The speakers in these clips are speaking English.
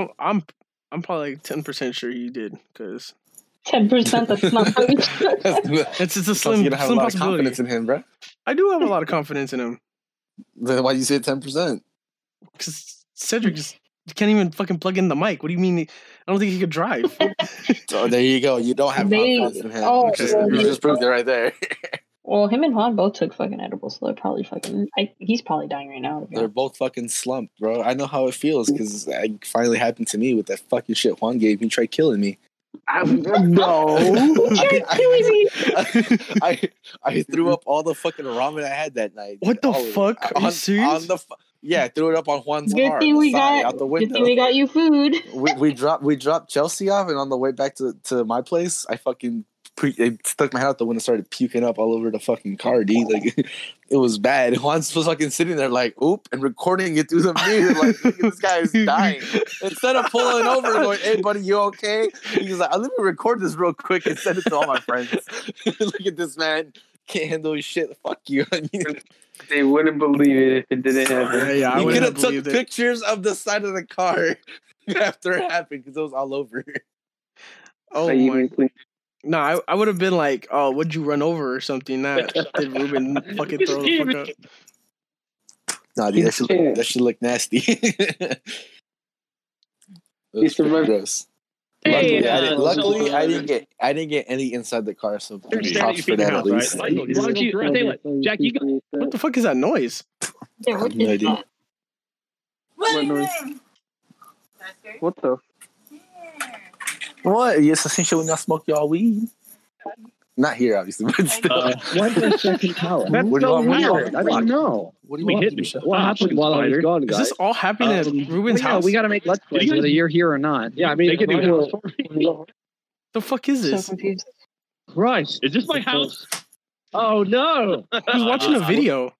I'm I'm, I'm probably like ten percent sure you did because Ten percent. That's not how you. it's it's a Slim, slim, you gonna have a lot of possibility. confidence in him, bro. I do have a lot of confidence in him Then why do you say ten percent? because Cedric just can't even fucking plug in the mic. What do you mean? I don't think he could drive. So there you go. You don't have They- confidence in him. oh, you, just, well, you he- just proved it right there. Well, him and Juan both took fucking edibles, so they're probably fucking. I, he's probably dying right now. They're both fucking slumped, bro. I know how it feels because it finally happened to me with that fucking shit Juan gave me. Tried killing me. no. You're killing me. I I threw up all the fucking ramen I had that night. What the All of it. fuck? Are you On- serious? On the fu- yeah, threw it up on Juan's Good car, thing we side, got. out the Good thing we got you food. we, we dropped we dropped Chelsea off, and on the way back to, to my place, I fucking pre- I stuck my head out the window, started puking up all over the fucking car, dude. Like it was bad. Juan's was fucking sitting there like, oop, and recording it through the mirror, like "Look this guy is dying. Instead of pulling over and going, "Hey, buddy, you okay?" He's like, I'll "Let me record this real quick and send it to all my friends." Look at this man. Can't handle his shit. Fuck you. I They wouldn't believe it if it didn't happen. yeah, I you would could have have took it. pictures of the side of the car after it happened because it was all over. Oh Like, my! Even clean- No, I, I would have been like, oh, would you run over or something? Not did Ruben fucking throw the fuck up? Nah, dude, that should look, that should look nasty. It was It's the gross. Hey, luckily, I uh, didn't, luckily so, uh, I didn't get I didn't get any inside the car, so You're standing at props for that your at least. right? Why don't you? I tell you what, Jack, you got What the fuck is that noise? Yeah, I have no idea. that? What noise? What the? What? Yes, essentially when y'all smoke y'all weed. Not here, obviously, but still. Uh, What the second tower? That's What do you so want- what do you weird. I I don't know. know. what do you We want? hit me. Misha? What happened while I was Spider. gone, Is this all happening at Um, Ruben's yeah, house? we got to make let's plays you guys- whether you're here or not. Yeah, I mean, They can do I'm that for me. the fuck is So this? confused. Christ. Is this my house? Oh no! Who's watching a video?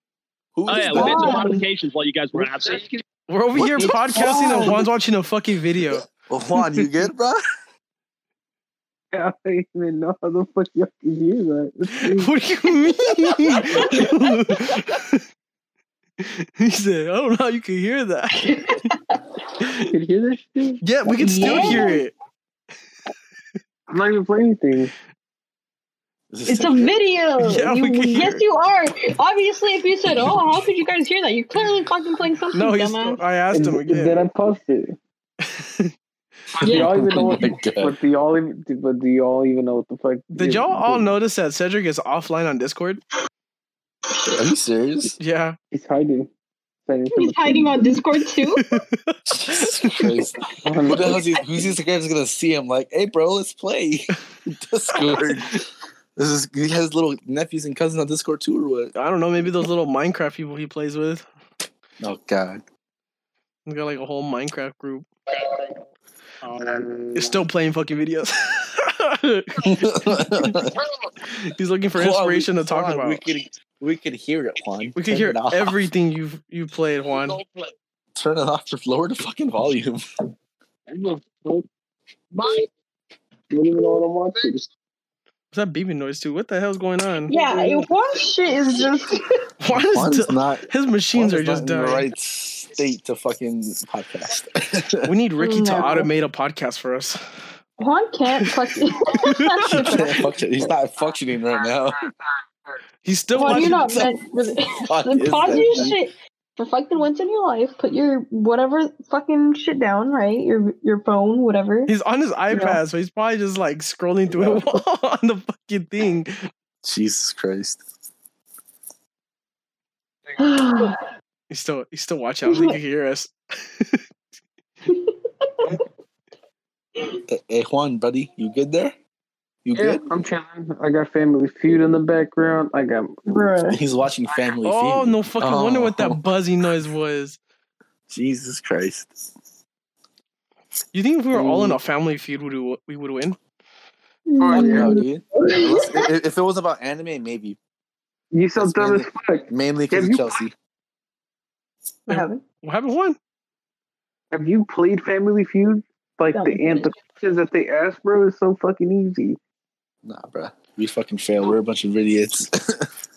Who Oh is yeah, we made some modifications while you guys were absent. We're over What here podcasting and fuck? Juan's watching a fucking video. Well, Juan, you good, bro? I don't even know how the fuck you can hear that. What do you mean? he said, I don't know how you can hear that. You can hear this shit? yeah, we can still Yeah. hear it. I'm not even playing anything. It's a it? video. Yeah, You- we can yes, hear. you are. Obviously, if you said, "Oh, how could you guys hear that?" You're clearly fucking playing something, No, he's. dumbass. I asked him And Then again. I posted. Do Yeah. y'all even know what? The, but do y'all even? But do y'all even know what the fuck? Did y'all all notice that Cedric is offline on Discord? Are you serious? Yeah. He's hiding. Hiding from He's hiding on Discord too. Jesus Christ. Who the hell is he, who's these guys gonna see him like, hey bro, let's play Discord. This is he has little nephews and cousins on Discord too, or what? I don't know. Maybe those little Minecraft people he plays with. Oh god. He's got like a whole Minecraft group. Um, He's still playing fucking videos. He's looking for inspiration we- to talk Juan, about. We could we could hear it, Juan. We could Turn hear it off. everything you've you played, Juan. Turn it off. To lower the fucking volume. I don't even know what I'm watching. What's that beeping noise too? What the hell's going on? yeah, one shit is just. Juan is Juan's d- not. his machines Juan are just not dying. right state to fucking podcast. We need Ricky to automate a podcast for us. Juan can't fucking. he can't function. He's not functioning right now. He's still Juan, you're watching. not meant for the. is Pause that, your dude? shit for fucking once in your life. Put your whatever fucking shit down, right? Your your phone, whatever. He's on his iPad, so he's probably just like scrolling through it on the fucking thing. Jesus Christ. He's still he's still watching. I don't think he can hear us. Hey, hey, Juan, buddy, you good there? You Yeah, good? I'm chilling. I got Family Feud in the background. I got Bruh. He's watching Family Oh Feud. Oh no fucking wonder what Oh. that buzzing noise was. Jesus Christ. You think if we were all Mm. in a family feud, would we, we would win? Oh, yeah. No, dude. If if it was about anime, maybe. You so That's dumb as mainly- fuck. Mainly because Have of Chelsea. What happened? What happened? One. Have you played Family Feud? Like No. the and the questions that they ask, bro, is so fucking easy. Nah, bruh. We fucking fail. We're a bunch of idiots.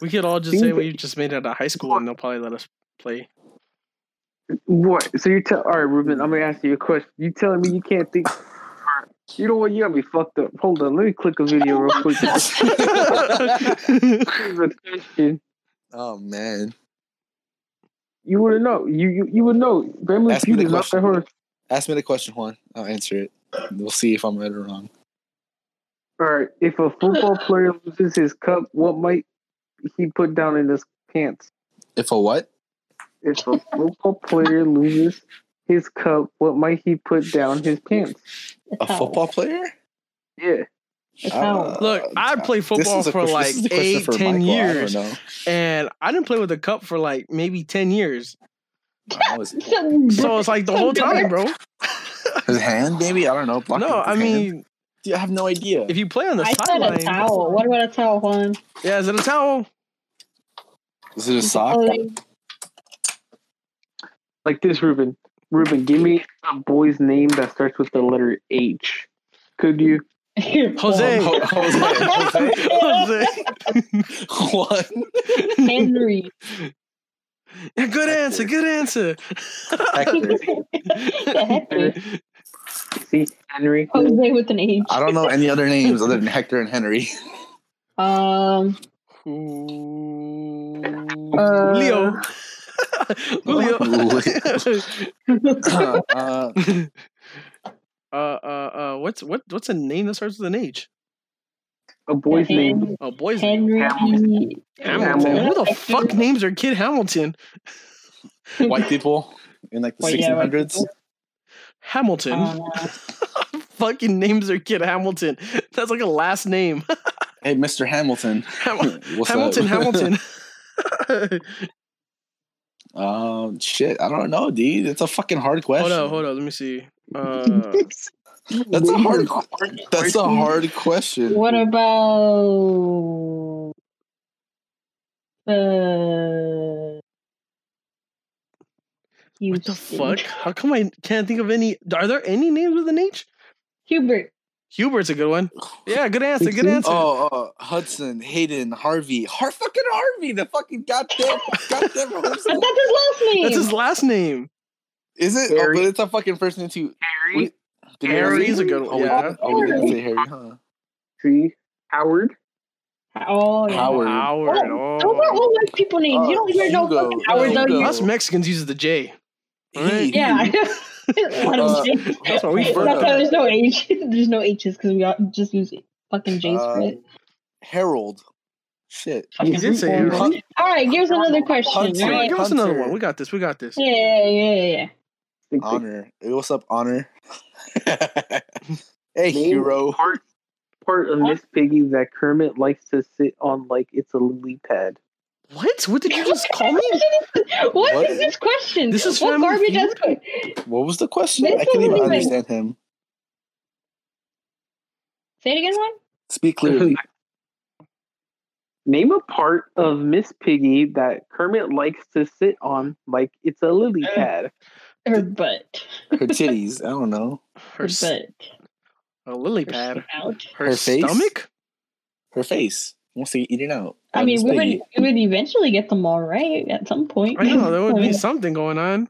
We could all just say we just made it out of high school, and they'll probably let us play. What? So you're telling? All right, Ruben. I'm gonna ask you a question. You telling me you can't think? You know what? You got me fucked up. Hold on. Let me click a video real quick. Here's question. Oh man. You would know. You you, you would know. Family Ask me Feud is not question. that hard. Ask me the question, Juan. I'll answer it. We'll see if I'm right or wrong. All right. If a football player loses his cup, what might he put down in his pants? If a what? If a football player loses his cup, what might he put down his pants? A football player? Yeah. A towel. Uh, Look, I played football for question- like this is a question eight, for 10 Michael. Years, know. and I didn't play with a cup for like maybe ten years. I was- So it's like the whole time, bro. His hand, maybe? I don't know. No, I his hand? mean, Dude, I have no idea. if you play on the I said a sideline, towel. What about a towel, Juan? yeah, is it a towel? Is it a sock? Like this, Ruben. Ruben, give me a boy's name that starts with the letter H. Could you? Jose. Ho- Jose. Jose. Jose. One. Henry. Yeah, good answer. Good answer. Hector. Hector. See, Henry. Jose with an H. I don't know any other names other than Hector and Henry. Um, Uh, Leo. Leo. uh, uh, uh, uh, what's what? What's a name that starts with an H? A boy's name. A Oh, boys. name. Henry. Hamilton. Hamilton. Who the fuck names their kid Hamilton? white people in like the White- yeah, white 1600s. Hamilton. Uh, Fucking names their kid Hamilton. That's like a last name. Hey, Mr. Hamilton. Ham- What's Hamilton. Hamilton. Um, shit, I don't know, dude. It's a fucking hard question. hold on. Hold on. Let me see. Uh, That's a hard. That's a hard question. what about uh? what the fuck? How come I can't think of any? Are there any names with an H? Hubert. Hubert's a good one. Yeah, good answer. Good answer. Oh, uh, Hudson, Hayden, Harvey, Har fucking Harvey, the fucking goddamn, goddamn. But that's his last name. That's his last name. Is it? Oh, but it's a fucking first name too. Harry. Did we Harry's say- a good one, Oh, we yeah. didn't- oh, we didn't say Harry, huh? See, Howard. Oh, yeah. Howard. Howard. Oh, Those are Oh. all white people names. you Uh, don't hear no fucking Howard, though. You, Us Mexicans uses the J. Right? Yeah. Uh. That's why we That's why there's no H. there's no H's because we all just use fucking J's for Uh, it. Harold. Shit. Fucking did say Howard. Hunt- All right, give us another question. Hunter. right? Give us another one. We got this. We got this. Yeah, yeah, yeah, yeah. Honor. Hey, what's up, Honor? hey, Name hero. Part, part of Miss Piggy that Kermit likes to sit on like it's a lily pad. What? What did you just call me? what What? is this question? This is what Family garbage Feud? ass que- What was the question? This I couldn't even wasn't even- understand him. Say it again, one. Speak clearly. Name a part of Miss Piggy that Kermit likes to sit on like it's a lily eh. pad. Her butt. Her titties. I don't know. Her, Her s- butt. a lily Her pad. snout. Her, Her face? stomach? Her face. Wants to eat it out. I mean, we Spaghetti. would, we would eventually get them all right at some point. I know there would be something going on.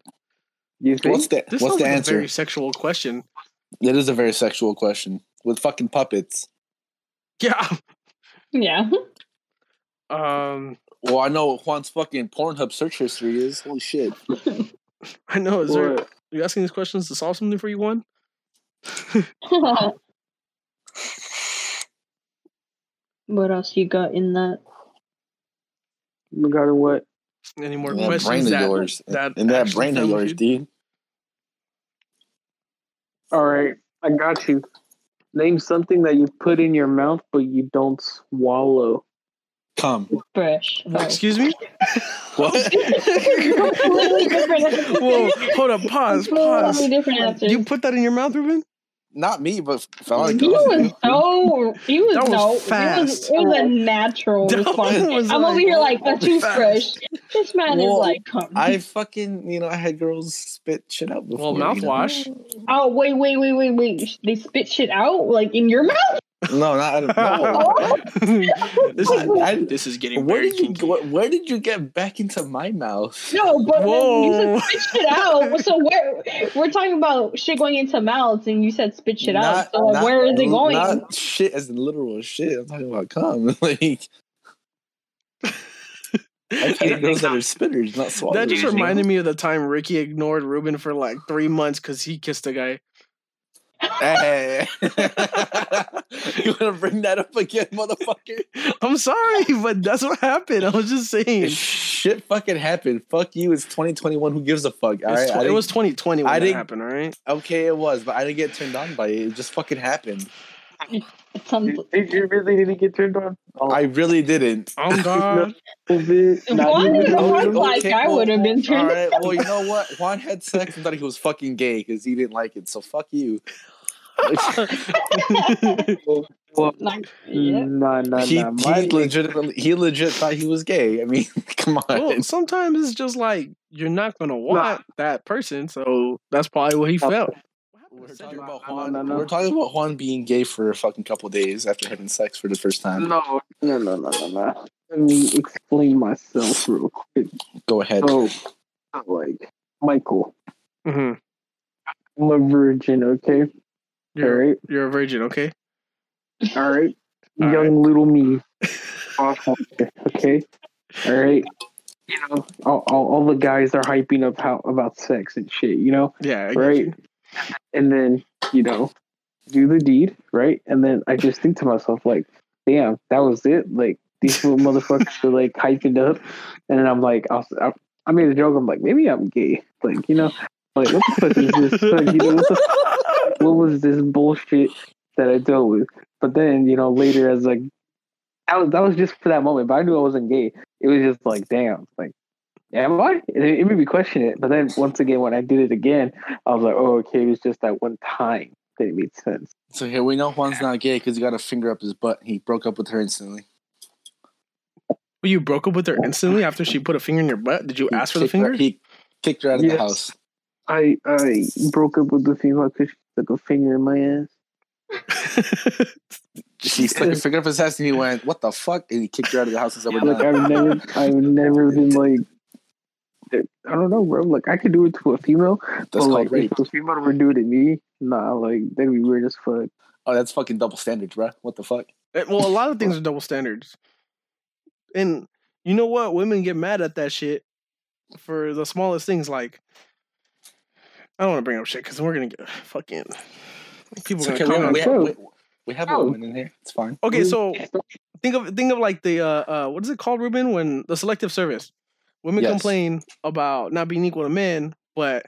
You think? What's the This What's sounds the like answer? a very sexual question. That is a very sexual question with fucking puppets. Yeah. Yeah. Um. Well, I know what Juan's fucking Pornhub search history is. Holy shit! I know. Is there? Are you asking these questions to solve something for you, Juan? what else you got in that? We got what? Any more And that questions? brain of that, yours, that and that brain of yours, dude. All right, I got you. Name something that you put in your mouth but you don't swallow. Come. Fresh. What, excuse me? What? Completely different. Whoa! Hold up. Pause. Pause. Totally different answers. You put that in your mouth, Ruben? Not me, but if I He like was so he was, That was no fast. It was, it was a natural That response. was I'm like over here like a fast. toothbrush. This man Well, is like, come. I fucking, you know, I had girls spit shit out before. Well, you know? mouthwash. oh wait, wait, wait, wait, wait. They spit shit out like in your mouth. No, not out of no. this, is, I- this is getting Where did you where, where did you get back into my mouth? No, but then you Whoa. said spit shit out. So where we're talking about shit going into mouths, and you said spit shit out. So like, not- where is it going? Not shit as in literal shit. I'm talking about cum. like I've had girls that are spitters, not swallowers. That just reminded me of the time Ricky ignored Ruben for like three months because he kissed a guy. Hey. you wanna bring that up again, motherfucker? I'm sorry, but that's what happened. I was just saying. Shit fucking happened. Fuck you. It's 2021. Who gives a fuck? All It's right. tw- it was 2020 when I that didn't- happened, all right? okay. It was, but I didn't get turned on by it. It just fucking happened. It Did you really didn't get turned on? Oh, I really didn't. Oh, God. a bit. Not Juan, even a Juan like okay, I would have been All turned. right. Well, you know what? Juan had sex and thought he was fucking gay because he didn't like it. So fuck you. Well, Like, yeah. Nah, nah, he, nah. he My- legitimately he legit thought he was gay. I mean, come on. well, sometimes it's just like you're not going to want that person. So that's probably what he felt. We're talking about Juan. no, no. We're talking about Juan being gay for a fucking couple days after having sex for the first time. No, no, no, no, no, no. Let me explain myself real quick. Go ahead. So, like, Michael, hmm I'm a virgin, okay? All You're, right, you're a virgin, okay? all right. All Young little me, sophomore, okay? All right. You know, all, all, all the guys are hyping up how about sex and shit. You know, Yeah, I right? And then you know, do the deed, right? And then I just think to myself, like, damn, that was it. Like these little motherfuckers are like hyping up, and then I'm like, I, was, I, I made a joke. I'm like, maybe I'm gay. Like, you know, like what the fuck is this? Like, you know, what, was this bullshit that I dealt with? But then, you know, later as like, that was that was just for that moment. But I knew I wasn't gay. It was just like, damn, like. Am I? It, it made me question it. But then once again, when I did it again, I was like, oh, okay, it was just that one time that it made sense. So here we know Juan's not gay because he got a finger up his butt. He broke up with her instantly. Well, you broke up with her instantly after she put a finger in your butt? Did you He ask for the kicked her- finger? he kicked her out of Yes. the house. I I broke up with the female because she stuck a finger in my ass. She stuck a finger up his ass and he went, "What the fuck?" And he kicked her out of the house and said, "We're Like done." I've never I've never been like I don't know, bro. Like I could do it to a female, That's but like rape. if a female were to do it to me, nah, like that'd be weird as fuck. Oh, that's fucking double standards, bro. What the fuck? Eh, well, a lot of things are double standards. And you know what? Women get mad at that shit for the smallest things. Like, I don't want to bring up shit because we're gonna get fucking people It's gonna okay, come we, out. we, we, we have a Oh. woman in here. It's fine. Okay, so think of think of like the uh, uh what is it called, Ruben? When the selective service, women Yes. complain about not being equal to men, but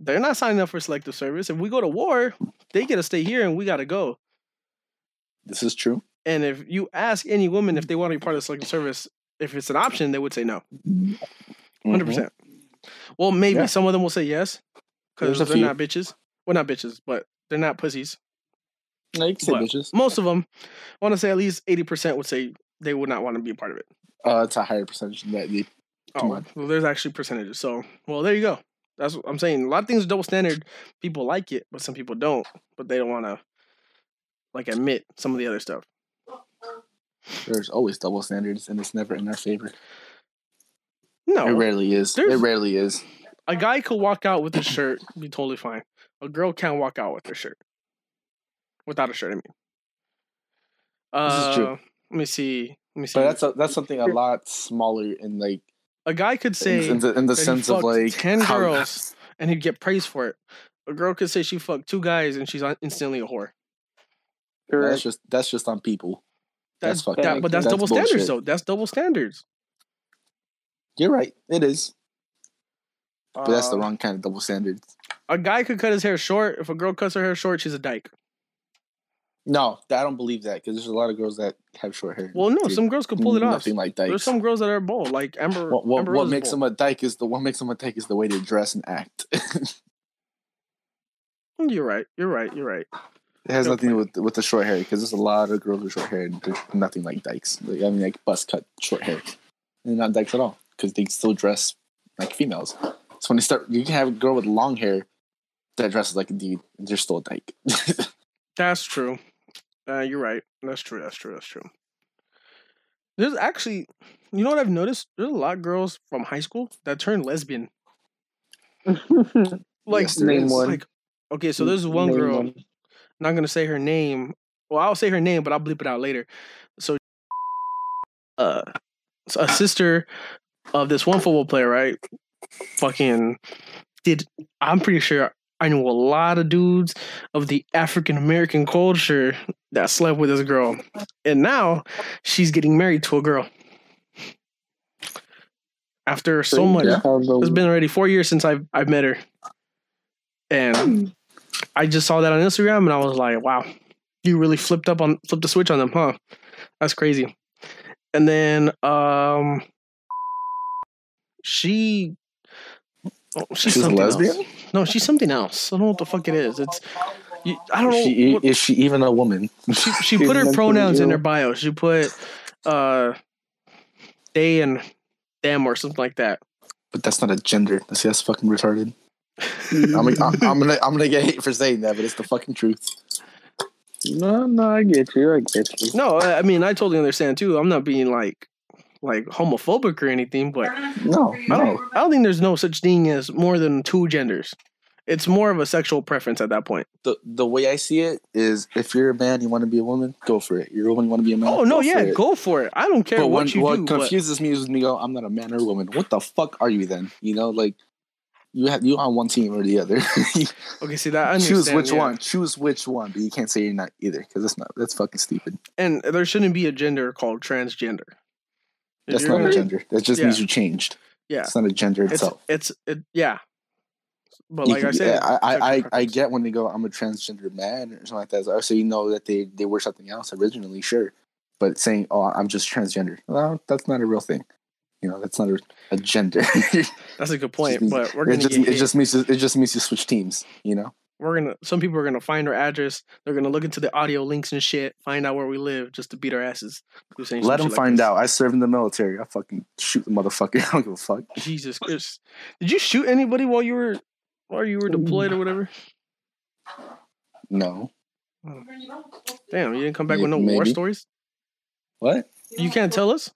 they're not signing up for selective service. If we go to war, they get to stay here and we got to go. This is true. And if you ask any woman if they want to be part of the selective service, if it's an option, they would say no, 100 percent. Well, maybe Mm-hmm. Yeah. some of them will say yes because they're few. not bitches. Well, not bitches, but they're not pussies. No, you can say But bitches. Most of them, I want to say at least eighty percent would say they would not want to be a part of it. Uh, it's a higher percentage than that. dude. Come Oh, on. well, there's actually percentages. So, well, there you go. That's what I'm saying. A lot of things are double standard. People like it, but some people don't. But they don't want to like admit some of the other stuff. There's always double standards, and it's never in our favor. No, it rarely is. It rarely is. A guy could walk out with his shirt, be totally fine. A girl can't walk out with her shirt, without a shirt. I mean, uh, This is true. Let me see. Let me see. But that's a, that's something a lot smaller in like a guy could say in, in the, in the sense of like 10 how- girls and he'd get praised for it. A girl could say she fucked two guys and she's instantly a whore. That's just that's just on people. That's, That's fucking- that, but that's, that's double standards, bullshit. though. That's double standards. You're right. It is, but that's the Uh, wrong kind of double standards. A guy could cut his hair short. If a girl cuts her hair short, she's a dyke. No, I don't believe that because there's a lot of girls that have short hair. Well, no, Dude, some girls could pull it off. Nothing like dykes. There's some girls that are bold, like Amber. what what, Amber what makes bold. them a dyke is the what makes them a dyke is the way they dress and act. You're right. You're right. You're right. It has Go nothing for with with the short hair because there's a lot of girls with short hair and they're nothing like dykes. Like, I mean, like buzz cut short hair, and not dykes at all because they still dress like females. So when they start, you can have a girl with long hair that dresses like a dude, and they're still a dyke. That's true. Uh, you're right. That's true. That's true. That's true. There's actually, you know what I've noticed? There's a lot of girls from high school that turn lesbian. Like, Yes, Name one. like, okay, so there's one Name girl. one. Not gonna say her name. Well, I'll say her name, but I'll bleep it out later. So, uh, so a sister of this one football player, right? Fucking did. I'm pretty sure I knew a lot of dudes of the African American culture that slept with this girl, and now she's getting married to a girl. After so much, it's been already four years since I've I've met her, and I just saw that on Instagram, and I was like, "Wow, you really flipped up on flipped the switch on them, huh? That's crazy." And then um, she, oh, she's, She's a lesbian? else. No, she's something else. I don't know what the fuck it is. It's you, I don't know. Is she, what- is she even a woman? she she put her pronouns in her bio. She put uh they and them or something like that. But that's not a gender. That's that's fucking retarded. I'm, I'm, I'm gonna I'm gonna get hate for saying that, but it's the fucking truth. No, no, I get you. I get you. No, I I mean I totally understand too. I'm not being like like homophobic or anything, but No, I no. don't I don't think there's no such thing as more than two genders. It's more of a sexual preference at that point. The the way I see it is, if you're a man, you want to be a woman, go for it. You're a woman, you want to be a man. Oh no, go yeah, for go for it. I don't care But what when, you what do. but- confuses me is when you go, "I'm not a man or a woman." What the fuck are you then? You know, like you have you on one team or the other. okay, see that I Choose which yeah. one. Choose which one, but you can't say you're not either because that's not that's fucking stupid. And there shouldn't be a gender called transgender. That's not a gender. That just Yeah. means you changed. Yeah. It's not a gender itself. it's it yeah. But You like can- I said, yeah, I, I, I, I get when they go, I'm a transgender man or something like that. So, so you know that they, they were something else originally, sure. But saying, oh, I'm just transgender, well, that's not a real thing. You know, that's not a, a gender. That's a good point, means- but we're gonna just it just means it just means you switch teams. You know, we're gonna some people are gonna find our address. They're gonna look into the audio links and shit, find out where we live, just to beat our asses. We're saying some let them shit like find this. out. I serve in the military. I fucking shoot the motherfucker. I don't give a fuck. Jesus Christ! Did you shoot anybody while you were while you were deployed or whatever? No, Damn, you didn't come back with no May- war stories. what? You can't tell us.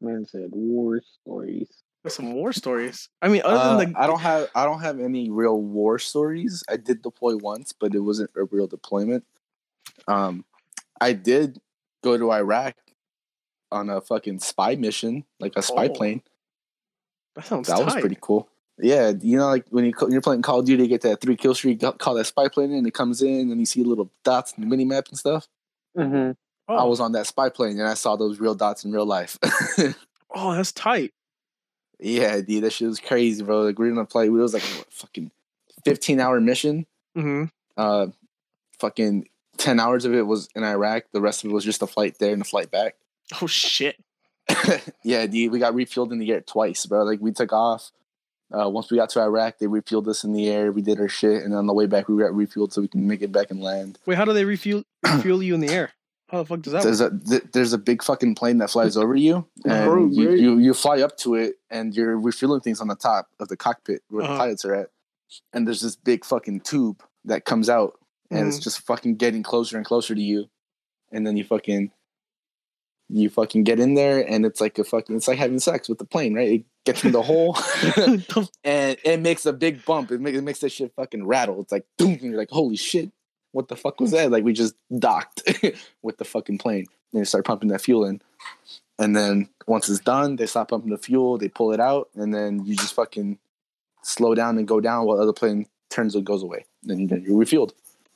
Man said war stories. There's some war stories. I mean, other Uh, than the I don't have I don't have any real war stories. I did deploy once, but it wasn't a real deployment. Um, I did go to Iraq on a fucking spy mission, like a spy Oh, plane. that sounds That was pretty cool. Yeah, you know, like when you co- you're playing Call of Duty, you get that three kill streak, call that spy plane in, and it comes in, and you see little dots in the mini map and stuff. Mm-hmm. Oh, I was on that spy plane, and I saw those real dots in real life. oh, that's tight. Yeah, dude, that shit was crazy, bro. Like we were gonna play, it was like what, fucking fifteen hour mission. hmm uh fucking 10 hours of it was in iraq the rest of it was just a flight there and a flight back Oh shit. yeah dude we got refueled in the air twice bro like we took off uh, once we got to iraq they refueled us in the air we did our shit and on the way back we got refueled so we can make it back and land Wait, how do they refuel refuel you in the air? How the fuck does that there's work? a th- there's a big fucking plane that flies over you and Bro, you, you you fly up to it and you're refueling things on the top of the cockpit where Uh-huh. the pilots are at. And there's this big fucking tube that comes out and Mm-hmm. it's just fucking getting closer and closer to you. And then you fucking you fucking get in there and it's like a fucking it's like having sex with the plane right? It gets in the hole and it makes a big bump. It makes, it makes that shit fucking rattle. It's like boom and you're like holy shit what the fuck was that? Like we just docked with the fucking plane. And they start pumping that fuel in. And then once it's done they stop pumping the fuel they pull it out and then you just fucking slow down and go down while the other plane turns and goes away. Then then you're refueled.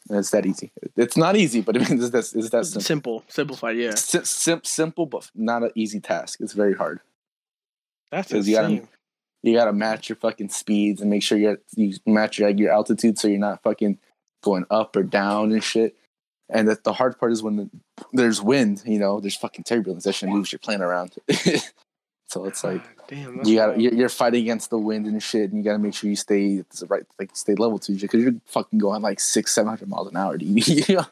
And it's that easy. It's not easy but I mean it's that, it's that simple. Simple, simplified. Yeah, Sim- sim- simple but not an easy task. It's very hard. That's 'Cause you gotta- insane. you gotta match your fucking speeds and make sure you're you match your your altitude so you're not fucking going up or down and shit. And that the hard part is when the, there's wind, you know, there's fucking turbulence that shit moves your plane around. so it's like Damn, you gotta, you're, you're fighting against the wind and shit, and you got to make sure you stay at the right like stay level to you because you're fucking going like six seven hundred miles an hour. Dude. you know?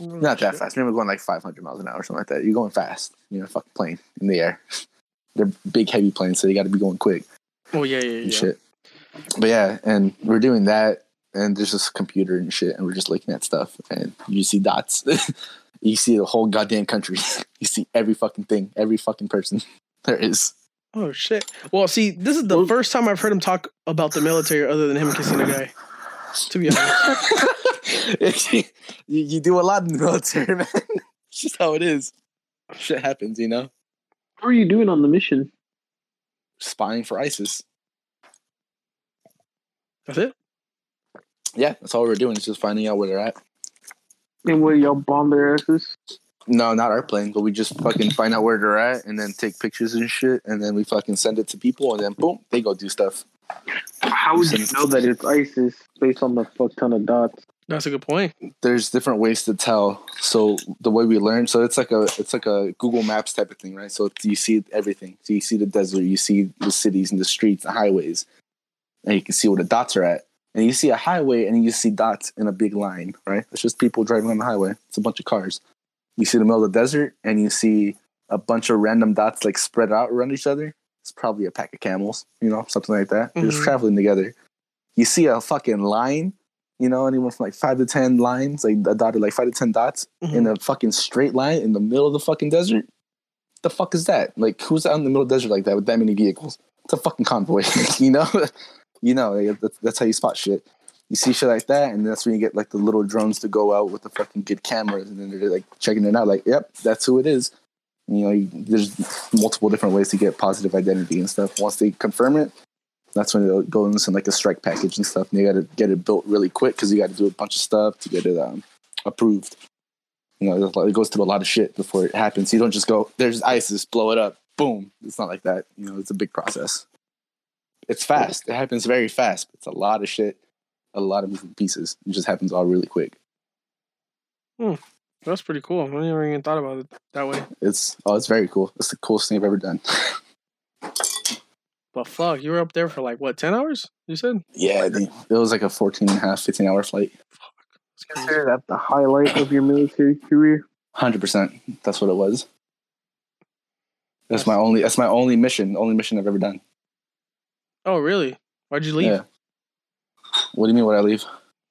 Not that shit. fast. Remember going like five hundred miles an hour or something like that. You're going fast. You're in a fucking plane in the air. They're big heavy planes, so you got to be going quick Oh yeah, yeah, yeah. shit. But yeah, and we're doing that, and there's this computer and shit, and we're just looking at stuff, and you see dots. you see the whole goddamn country. you see every fucking thing, every fucking person there is. Oh shit. Well, see, this is the Well- first time I've heard him talk about the military other than him kissing a guy. To be honest. you, you do a lot in the military, man. It's just how it is. Shit happens, you know. What were you doing on the mission? Spying for ISIS. That's it? Yeah, that's all we're doing. Is just finding out where they're at. And where y'all bomb their asses? No, not our plane, but we just fucking find out where they're at and then take pictures and shit, and then we fucking send it to people, and then boom, they go do stuff. How would you know that it's ISIS based on the fuck ton of dots? That's a good point. There's different ways to tell. So the way we learn, so it's like a it's like a Google Maps type of thing, right? So you see everything. So you see the desert, you see the cities and the streets, the highways, and you can see where the dots are at. And you see a highway, and you see dots in a big line, right? It's just people driving on the highway. It's a bunch of cars. You see the middle of the desert, and you see a bunch of random dots like spread out around each other. It's probably a pack of camels, you know, something like that. They're just Mhm. traveling together. You see a fucking line, you know, anywhere from like five to ten lines, like a dotted like five to ten dots in a fucking straight line in the middle of the fucking desert. The fuck is that? Like, who's out in the middle of the desert like that with that many vehicles? It's a fucking convoy, you know. You know, that's, how you spot shit. You see shit like that, and that's when you get like the little drones to go out with the fucking good cameras, and then they're like checking it out. Like, yep, that's who it is. You know, you, there's multiple different ways to get positive identity and stuff. Once they confirm it, that's when they'll go into like a strike package and stuff. And you got to get it built really quick because you got to do a bunch of stuff to get it um, approved. You know, it goes through a lot of shit before it happens. You don't just go, "There's ISIS, blow it up, boom." It's not like that. You know, it's a big process. It's fast. It happens very fast. It's a lot of shit, a lot of moving pieces. It just happens all really quick. Hmm. That's pretty cool. I never even thought about it that way. It's oh, it's very cool. It's the coolest thing I've ever done. But fuck, you were up there for like what, ten hours? You said? yeah, dude. it was like a 14 and a half, 15 hour flight. That's crazy. Consider that the highlight of your military career. Hundred percent. That's what it was. That's my only. That's my only mission. Only mission I've ever done. Oh really? Why'd you leave? Yeah. What do you mean? What I leave?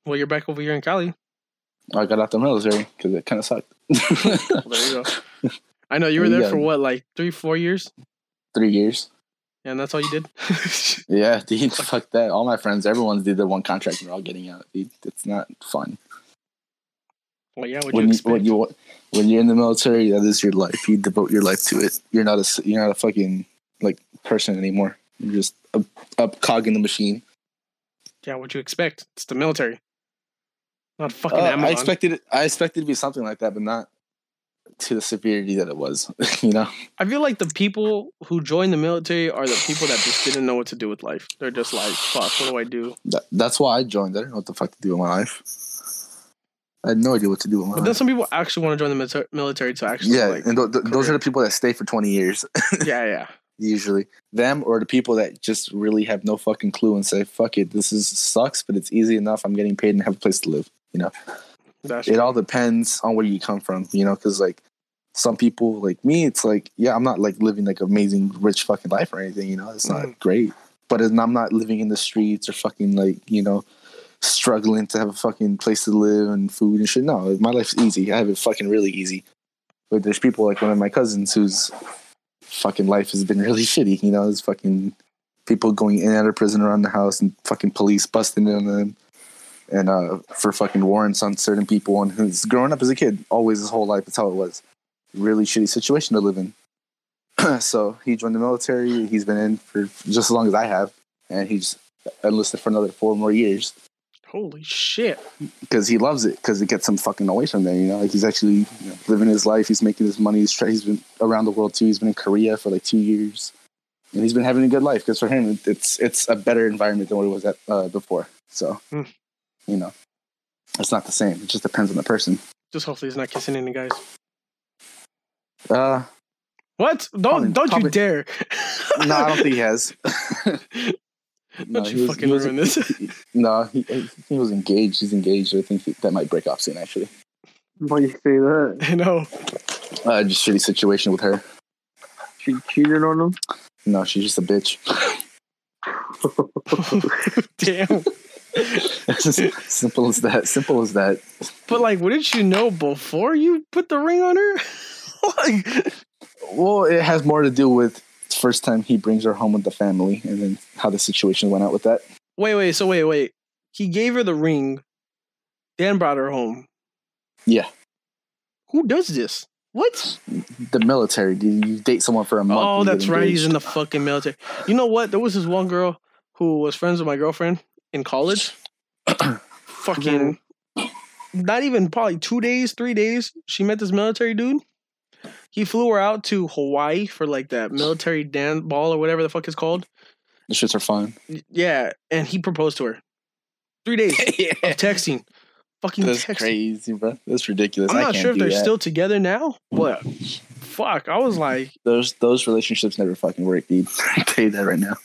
Well, you're back over here in Cali. I got out the military because it kind of sucked. Well, there you go. I know you were there Yeah. for what, like three, four years, Three years. and that's all you did. Yeah, dude. Fuck that. All my friends, everyone's did their one contract and they're all getting out. Dude, it's not fun. well, yeah. What you When you, when, you, when you're in the military, that is your life. You devote your life to it. You're not a you're not a fucking like person anymore. You're just a, a cog in the machine. yeah, what you expect? It's the military, not fucking Uh, Amazon. I expected it. I expected it to be something like that, but not to the severity that it was. you know. I feel like the people who join the military are the people that just didn't know what to do with life. They're just like, fuck, what do I do? That, that's why I joined. I didn't know what the fuck to do with my life. I had no idea what to do with my But then life. some people actually want to join the military to actually, Yeah, like, and th- th- those are the people that stay for 20 years, yeah, yeah. Usually. Them or the people that just really have no fucking clue and say, fuck it, this is sucks, but it's easy enough. I'm getting paid and have a place to live. You know That's It true. all depends on where you come from, you know, because like some people like me, it's like, yeah, I'm not like living like amazing rich fucking life or anything, you know, it's not Mhm. great. But I'm not living in the streets or fucking like, you know, struggling to have a fucking place to live and food and shit. No, my life's easy. I have it fucking really easy. But there's people like one of my cousins whose fucking life has been really shitty, you know, there's fucking people going in and out of prison around the house and fucking police busting in on them and uh, for fucking warrants on certain people and who's growing up as a kid, always his whole life, that's how it was. Really shitty situation to live in. so he joined the military. He's been in for just as long as I have, and he's enlisted for another four more years Holy shit. because he loves it because it gets him fucking away from there. You know, like he's actually you know, living his life. He's making his money. He's, tra- he's been around the world too. He's been in Korea for like two years, and he's been having a good life. Because for him, it's it's a better environment than what it was at uh, before. So, Hmm. you know, it's not the same. It just depends on the person. Just hopefully he's not kissing any guys. Uh, What? Don't Probably- don't probably- you dare. no, I don't think he has. No, don't he you was- fucking was- ruin this. no, he, he was engaged. He's engaged. I think he, that might break off soon. Actually, Why you say that? I know. uh, just shitty situation with her. She cheated on him. No, she's just a bitch. Damn. It's just simple as that. Simple as that. But like, wouldn't you know before you put the ring on her? like, Well, it has more to do with the first time he brings her home with the family, and then how the situation went out with that. wait, wait. So wait, wait. He gave her the ring. Dan brought her home. Yeah, Who does this? What? the military. Do you date someone for a month? Oh, that's right. He's in the fucking military. You know what? There was this one girl who was friends with my girlfriend in college. fucking, not even probably two days, three days. She met this military dude. He flew her out to Hawaii for like that military dance ball or whatever the fuck it's called. The shits are fun. Yeah, and he proposed to her. Three days of texting. Fucking That's texting. crazy, bro. That's ridiculous. I'm I not can't sure if they're that. still together now, but fuck, I was like, those those relationships never fucking work, dude. I tell you that right now.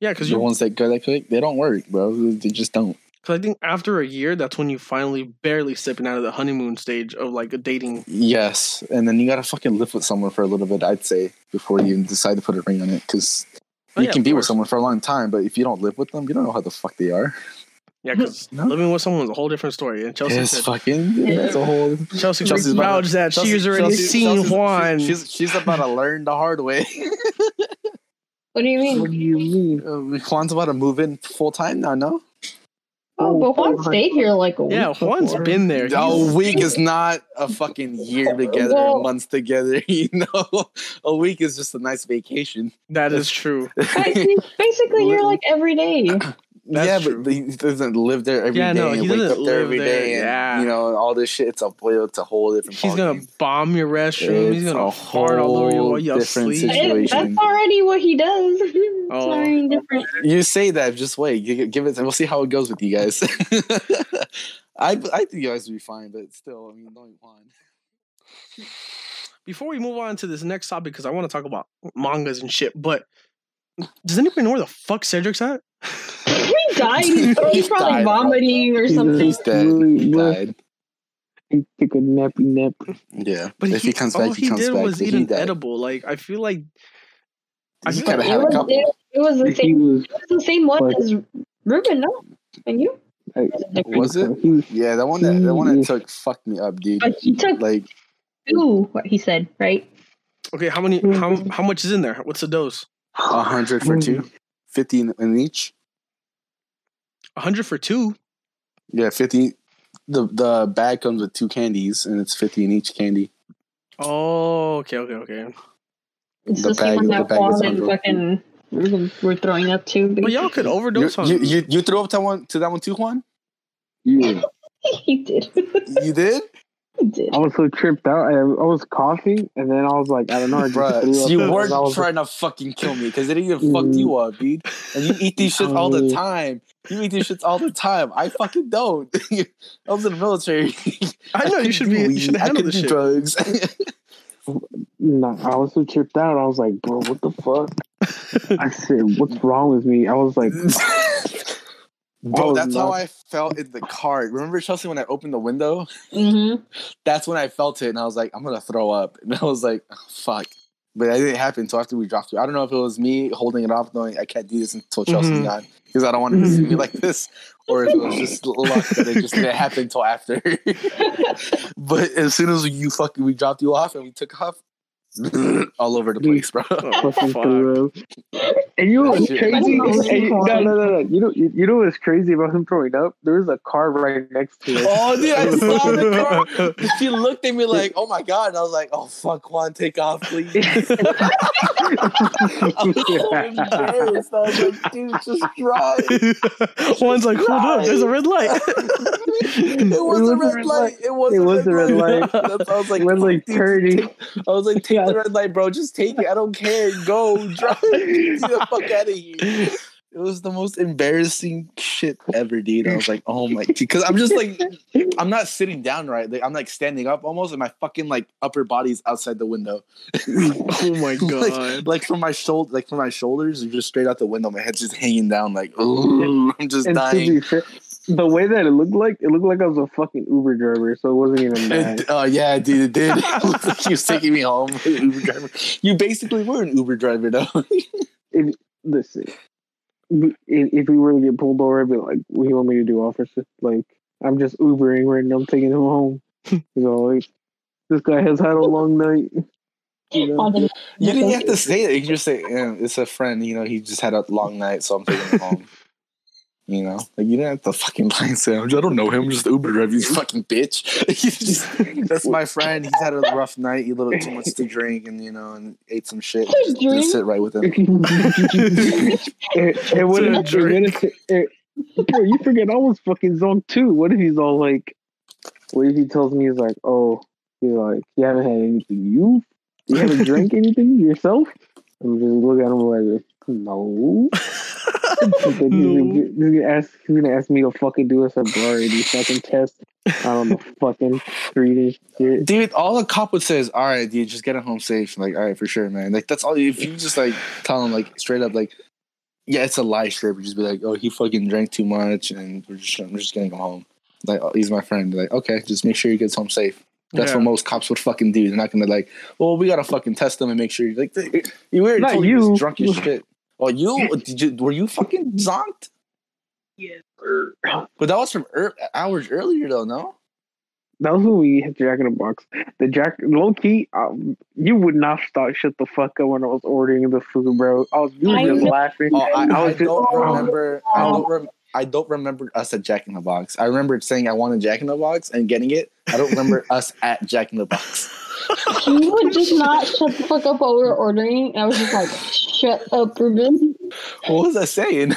yeah, because The ones that go that quick, they don't work, bro. They just don't. Because I think after a year, that's when you finally barely stepping out of the honeymoon stage of like a dating. Yes, and then you gotta fucking live with someone for a little bit. I'd say before you even decide to put a ring on it, because Oh, you yeah, can of be with someone for a long time, but if you don't live with them, you don't know how the fuck they are. Yeah, because No. living with someone is a whole different story. And Chelsea It's said, fucking. It's a whole. Chelsea Chelsea's about vouched that Chelsea- she's already Chelsea- seen Chelsea's- Juan. She's she's about to learn the hard way. What do you mean? What do you mean? Um, Juan's about to move in full time now. No, Oh, oh, but Juan stayed here like a week. yeah, Juan's before. been there. a week is not a fucking year oh, together, Well- and months together. You know, a week is just a nice vacation. that is true. basically, he's basically here like every day. That's yeah, true. but he doesn't live there every day. Yeah, no, he wake doesn't up there live every there, day, and, yeah. you know, all this shit. It's a. It's a whole different. He's gonna bomb your restroom. He's It's gonna a fart all over you whole while you different sleep. situation. That's already what he does. Oh. different. You say that. Just wait. Give, give it. We'll see how it goes with you guys. I I think you guys will be fine, but still, I mean, don't mind. Before we move on to this next topic, because I want to talk about mangas and shit, but does anybody know where the fuck Cedric's at? He died. He's, he's probably died. vomiting or something. He's dead. He died. He took a nappy nap. Yeah, But if he, comes all back, he, he comes did back. was but eat he an died. edible. Like I feel like I He feel kinda like- had it, a was, couple. it, it was the same. was It was the same one But- as Ruben, no? And you? like, Was it different? Was it? he was Yeah, that one that the one that took fucked me up, dude. But he took Like two. What he said, right? okay, how many? How how much is in there? What's the dose? A hundred for two, fifty in, in each. A hundred for two. Yeah, fifty. The the bag comes with two candies, and it's fifty in each candy. Oh, okay, okay, okay. It's The the, same bag- one the bag is Juan and under- fucking Ruben were throwing up to. But y'all could You, overdose on. you, you you threw up to one to that one too, Juan. yeah. he did. You did. I was so tripped out. I, I was coughing, and then I was like, I don't know. I just Bruh, threw up, You weren't was trying to fucking kill me because it even fucked you mm. up, dude. And you eat these shits all the time. You eat these shits all the time. I fucking don't. I was in the military. I know you should do be. You should I handle couldn't this shit. drugs. No, I was so tripped out. I was like, bro, what the fuck? I said, what's wrong with me? I was like, Bro, Oh, that's how. I felt in the car. Remember Chelsea when I opened the window? Mm-hmm. That's when I felt it, and I was like, I'm gonna throw up, and I was like, oh, fuck. But that didn't happen until after we dropped you. I don't know if it was me holding it off, knowing I can't do this until Chelsea's Mhm. gone because I don't want to see me like this, or if it was just luck that it just didn't happen until after. but as soon as you fucking we dropped you off and we took off, all over the place, bro. Oh, fucking fuck. threw up. And you know what's crazy? I know. And you- no, no, no, no. You know, you, you know what's crazy about him throwing up? There was a car right next to it. Oh, dude, I saw the car. She looked at me like, "Oh my god!" And I was like, "Oh fuck, Juan, take off, please." I was so embarrassed. I was like, "Dude, just drive." Juan's like, hold up, there's a red light. it was a red light. It was. It a was red a red light. That's- I was like, When like turning. I was like, take the red light, bro. Just take it. I don't care. Go, drive. Get the fuck out of here. It was the most embarrassing shit ever, dude. I was like, oh my, because I'm just like, I'm not sitting down right. Like, I'm like standing up almost, and my fucking like upper body's outside the window. oh my god. like, like from my shoulder, like from my shoulders, just straight out the window. My head's just hanging down. Like, ooh, I'm just And to dying. be fair, the way that it looked like, it looked like I was a fucking Uber driver, so it wasn't even bad. And- Oh yeah, dude, it did. It looked like he was taking me home. Uber driver. You basically were an Uber driver, though. It, listen, if if we were to get pulled over, I'd be like, "What do you want me to do, officer?" Like, I'm just Ubering right now. I'm taking him home. He's all like, "This guy has had a long night." You know? You didn't have to say that. You can just say, yeah, "It's a friend." You know, he just had a long night, so I'm taking him home. You know, like you didn't have to fucking lie and say, "I don't know him." I'm just Uber driver. You fucking bitch. Just- that's my friend. He's had a rough night. He a little too much to drink, and you know, and ate some shit. Just, Drink? just sit right with him. and, and what if, and what if bro, you forget I was fucking zoned too. What if he's all like, what if he tells me he's like, oh, he's like, you haven't had anything, you, you haven't drank anything yourself? I'm just looking at him like, no. He's No. gonna, he's gonna ask, gonna ask me to fucking do a sobriety fucking test. I don't know, fucking treating shit. Dude, all the cop would say is, "All right, dude, just get him home safe." Like, all right, for sure, man. Like, that's all. If you just like tell him like straight up, like, yeah, it's a lie strip. Just be like, "Oh, he fucking drank too much, and we're just we're just gonna go home." Like, oh, he's my friend. Like, okay, just make sure he gets home safe. That's Yeah. what most cops would fucking do. They're not gonna like, well, we gotta fucking test them and make sure. Like, they- you already Not told you. He drunk as shit. Oh, you did you? Were you fucking zonked? Yes. But that was from er- hours earlier, though. No. That was when we hit Jack in the Box. The Jack, low key, um, you would not stop shut the fuck up when I was ordering the food, bro. I was, you were I just know. laughing. Oh, I, I I, was just- don't oh. remember. I don't. Rem- I don't remember us at Jack in the Box. I remember saying I wanted Jack in the Box and getting it. I don't remember us at Jack in the Box. He would just not shut the fuck up while we were ordering. And I was just like, shut up, Ruben. What was I saying?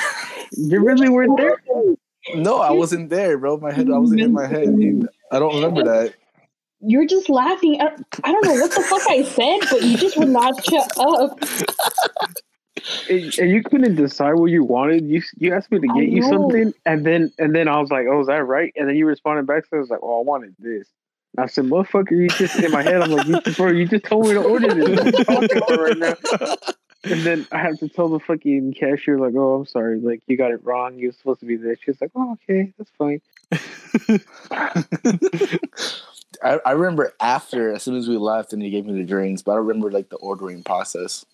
You really weren't there? no, I wasn't there, bro. My head. I wasn't in my head. I don't remember that. You were just laughing. I, I don't know what the fuck I said, but you just would not shut up. And, and you couldn't decide what you wanted. You you asked me to get you something, and then and then I was like, "Oh, is that right?" And then you responded back, so I was like, "Oh, I wanted this." And I said, "Motherfucker, you just in my head." I'm like, you, "Bro, you just told me to order this. What are you talking about right now?" And then I have to tell the fucking cashier, like, "Oh, I'm sorry. Like, you got it wrong. You're supposed to be this." She's like, "Oh, okay, that's fine." I, I remember after, as soon as we left, and he gave me the drinks, but I don't remember like the ordering process,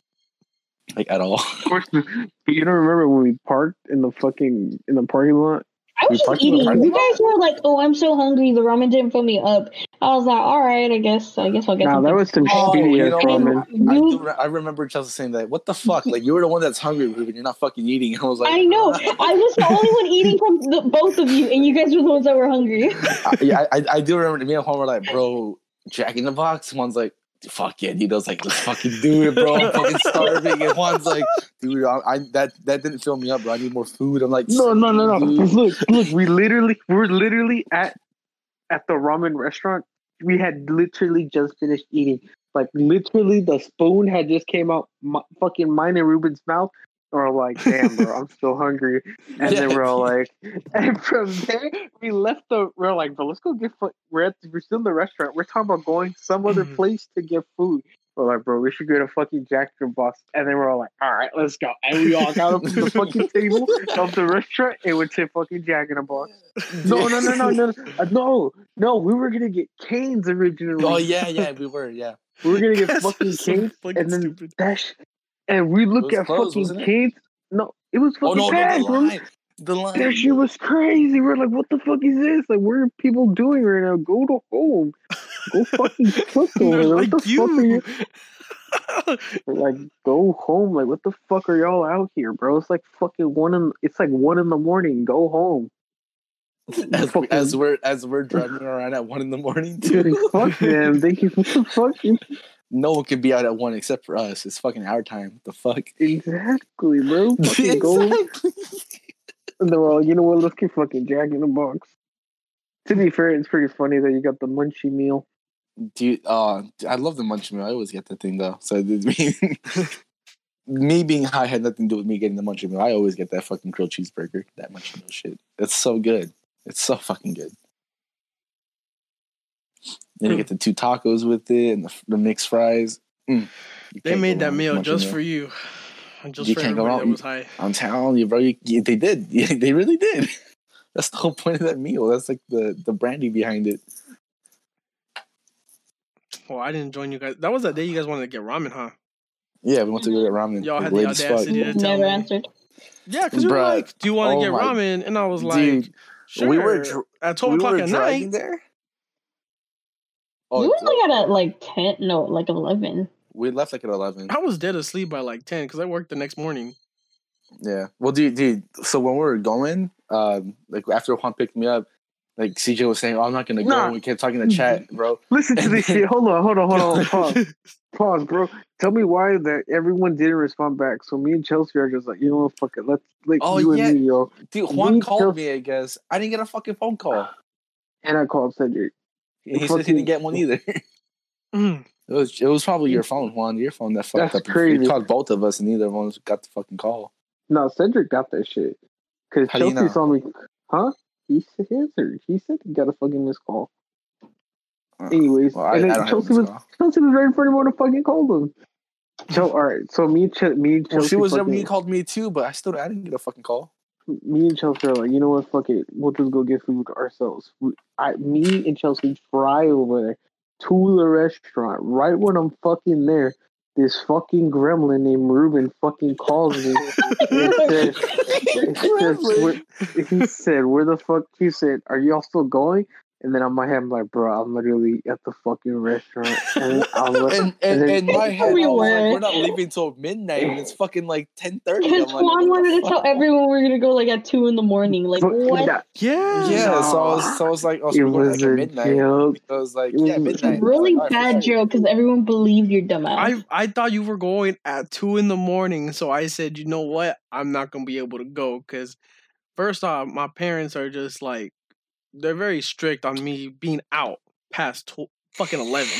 like at all. Of course, but you don't remember when we parked in the fucking in the parking lot? I was We just parked in the eating. You guys were like, "Oh, I'm so hungry." The ramen didn't fill me up. I was like, "All right, I guess. I guess I'll get." Nah, something." that was some Oh, shitty you know. I, You- do, re- I remember Chelsea saying that. What the fuck? Like you were the one that's hungry, Ruben. You're not fucking eating. I was like, I know. I was the only one eating from the, both of you, and you guys were the ones that were hungry. I, yeah, I, I do remember me and Juan were like, bro, Jack in the Box. Juan's like, fuck yeah, dude. I was like, let's fucking do it, bro. I'm fucking starving. And Juan's like, dude, I, I that that didn't fill me up, bro. I need more food. I'm like, No, no, no, no. dude. Look, look, we literally, we were literally at at the ramen restaurant. We had literally just finished eating. Like literally, the spoon had just came out, my, fucking mine and Ruben's mouth. And we're like, damn, bro, I'm still hungry. And then we're all like, and from there, we left the. We're like, bro, let's go get. food. We're at, we're still in the restaurant. We're talking about going some other Mhm. place to get food. We're like, bro, we should go to fucking Jack in the Box. And then we're all like, all right, let's go. And we all got up to the fucking table of the restaurant and went to fucking Jack in the Box. No, no, no, no, no, uh, no, no. We were gonna get Cane's originally. Oh yeah, yeah, we were, yeah. we were gonna get fucking Cane's, fucking and then stupid. that, sh- and we look at closed, fucking Cane's. No, it was Oh fucking no, no, packed, bro. the line. That shit was crazy. We're like, what the fuck is this? Like, what are people doing right now? Go to home. Go fucking cook They're over. like What the fuck are you. you? Like, go home. Like, what the fuck are y'all out here, bro? It's like fucking one in. It's like one in the morning. Go home. as, fucking- as we're as we're driving around at one in the morning Dude, too. fuck them. They can. What the fuck? no one can be out at one except for us. It's fucking our time. The fuck. Exactly, bro. Fucking go. Exactly. And they're all, you know what? Let's get fucking Jack in the Box. To be fair, it's pretty funny that you got the munchie meal. Dude, uh, I love the munchie meal. I always get that thing though. So it me, me being high had nothing to do with me getting the munchie meal. I always get that fucking grilled cheeseburger, that munchie meal shit. It's so good. It's so fucking good. Then you get the two tacos with it and the, the mixed fries. Mm. They made that meal just meal. for you. Just You for can't go out was high. I'm telling you, bro. You, you- they did. they really did. That's the whole point of that meal. That's like the the branding behind it. Well, I didn't join you guys. That was that day you guys wanted to get ramen, huh? Yeah, we went to go get ramen. Y'all like, had the late as fuck. audacity to tell Never me. answered. Yeah, because you were Bruh. like, "Do you want to Oh get my- ramen?" And I was like, Dude, "Sure." we were dr- at twelve we o'clock were at driving night. there. we Oh, went like at a, like ten, no, like eleven. we left like at eleven. I was dead asleep by like ten because I worked the next morning. Yeah. Well, dude, dude. So when we were going, um, like after Juan picked me up, like CJ was saying, "Oh, I'm not gonna go." Nah. And we kept talking in the chat, bro. Listen to this shit. Hold on, hold on, hold on. Pause, pause, bro. Tell me why that everyone didn't respond back. So me and Chelsea are just like, you know what, fuck it. Let's like Oh, you yeah. and me, yo. Dude, Juan We called just- me. I guess I didn't get a fucking phone call. And I called Cedric. He said he didn't get one either. it Mm. was it was probably your phone, Juan. Your phone that fucked That's up. crazy. He called both of us, and neither one got the fucking call. No, Cedric got that shit. Cause How do you Chelsea know? saw me. Huh? He said he answered. He said he got a fucking missed call. Uh, Anyways, well, I, and then Chelsea was call. Chelsea was ready for anyone to fucking call him. So all right, so me and Ch- me and Chelsea Well, she was there fucking, when you called me too, but I still I didn't get a fucking call. me and Chelsea are like, you know what, fuck it, we'll just go get food ourselves. We, I, me and Chelsea fly over there to the restaurant. Right when I'm fucking there, this fucking gremlin named Ruben fucking calls me and and says, "Where-" he said, "Where the fuck?" He said, "Are y'all still going?" And then on my head, I'm like, "Bro, I'm literally at the fucking restaurant." And I'm like, And and then- in my head, I We was like, were. we're not leaving till midnight, and it's fucking like ten thirty. Because Juan wanted to tell everyone we are gonna go like at two in the morning. Like But what? that- Yeah. Yeah, so I was, so I was like, oh, It so we're going was like at a midnight. joke. I was like, It was yeah, a midnight. Really Like, bad for sure. joke because everyone believed your dumbass. I I thought you were going at two in the morning, so I said, you know what, I'm not gonna be able to go because first off, my parents are just like they're very strict on me being out past tw- fucking eleven.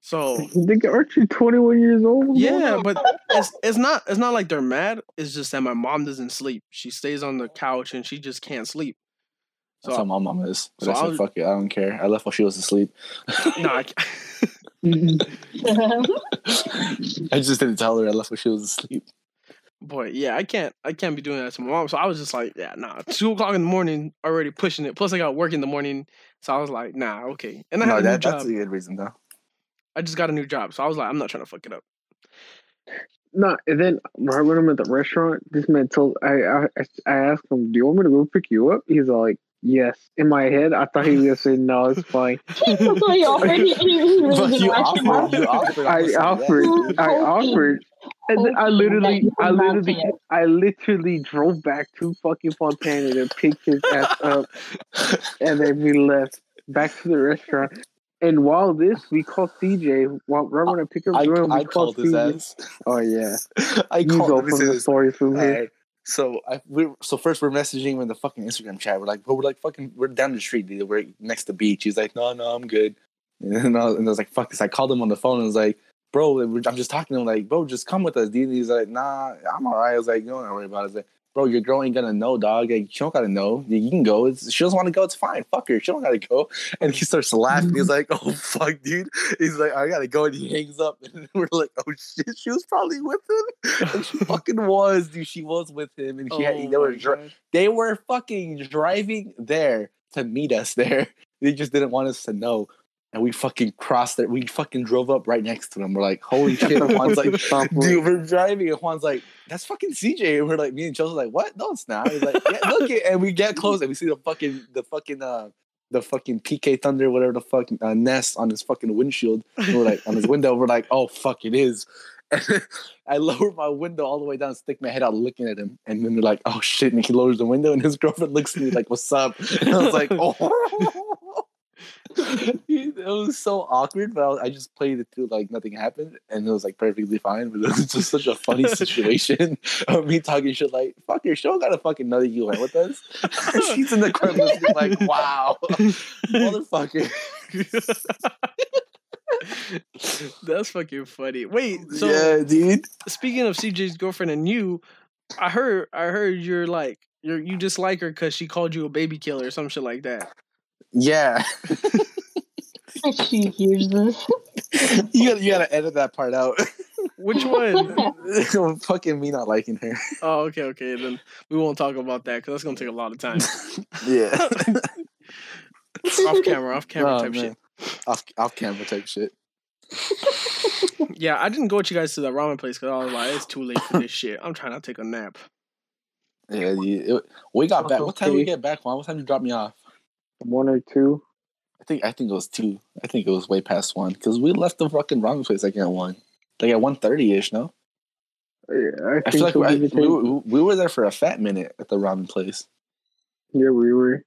So Nigga, aren't you 21 years old? yeah, but it's it's not it's not like they're mad. It's just that my mom doesn't sleep. She stays on the couch and she just can't sleep. That's how my mom is. But so I said, I'll- fuck it, I don't care. I left while she was asleep. no, I, mm-hmm. I just didn't tell her I left while she was asleep. Boy, yeah, I can't I can't be doing that to my mom. So I was just like, yeah, nah. Two o'clock in the morning, already pushing it. Plus, I got work in the morning, so I was like, nah, okay. And I No, had a new that, job. that's a good reason, though. I just got a new job, so I was like, I'm not trying to fuck it up. No, and then right when I'm at the restaurant, this man told I, I I asked him, "Do you want me to go pick you up?" He's all like, "Yes." In my head, I thought he was gonna say, "No, it's fine." That's he offered. He, he really But didn't you offered, you offered. I offered, yeah. I offered, and then I literally, I literally. I literally drove back to fucking Fontana to pick his ass up, and then we left back to the restaurant. And while this, we called CJ. While right when I picked up I, Jordan, we I called his CJ. ass. Oh yeah, I you called go him. from the This story from here. So I we so first we're messaging him in the fucking Instagram chat. We're like, bro, we're like fucking we're down the street, dude. We're next to beach. He's like, no, no, I'm good. And I and I was like, fuck this. I called him on the phone and was like, bro, I'm just talking to him like, bro, just come with us, dude. He's like, nah, I'm alright. I was like, don't worry about it. Like, bro, your girl ain't gonna know, dog. Like, she don't gotta know. You can go. It's, she doesn't want to go. It's fine. Fuck her. She don't gotta go. And he starts laughing. He's like, oh fuck, dude. He's like, I gotta go. And he hangs up. And we're like, oh shit, she was probably with him. And she fucking was, dude. She was with him, and she had, Oh they were dri- they were fucking driving there to meet us there. They just didn't want us to know. And we fucking crossed it. We fucking drove up right next to them. We're like, holy shit. And Juan's like, dude, we're driving. And Juan's like, that's fucking CJ. And we're like, me and Chelsea like, what? No, it's not. He's like, yeah, look it. And we get close and we see the fucking, the fucking, uh, the fucking PK Thunder, whatever the fuck, uh, nest on his fucking windshield. And we're like, on his window. We're like, oh, fuck, it is. And I lower my window all the way down, stick my head out looking at him. And then they're like, oh shit. And he lowers the window and his girlfriend looks at me like, what's up? And I was like, oh. it was so awkward, but I, was- I just played it through like nothing happened, and it was like perfectly fine. But it was just such a funny situation of me talking shit like, "Fuck your show, gotta fucking know that you went with us." She's in the corner like, "Wow, motherfucker." That's fucking funny. Wait, so yeah, dude. speaking of CJ's girlfriend and you, I heard I heard you're like you're you dislike her because she called you a baby killer or some shit like that. Yeah, she hears this. you gotta you gotta edit that part out. Which one? fucking me not liking her. oh, okay, okay. Then we won't talk about that because that's gonna take a lot of time. Yeah, off camera, off camera Oh, type man. shit. off off camera type shit. Yeah, I didn't go with you guys to the ramen place because I was like, it's too late for this shit. I'm trying to take a nap. Yeah, you, it, we got back. What time did we get back? Juan? What time did you drop me off? One or two. I think I think it was two. I think it was way past one because we left the fucking ramen place like at one, like at one thirty ish. No, oh, Yeah, I, I think feel like we, I- we, were- we were there for a fat minute at the ramen place. Yeah, we were.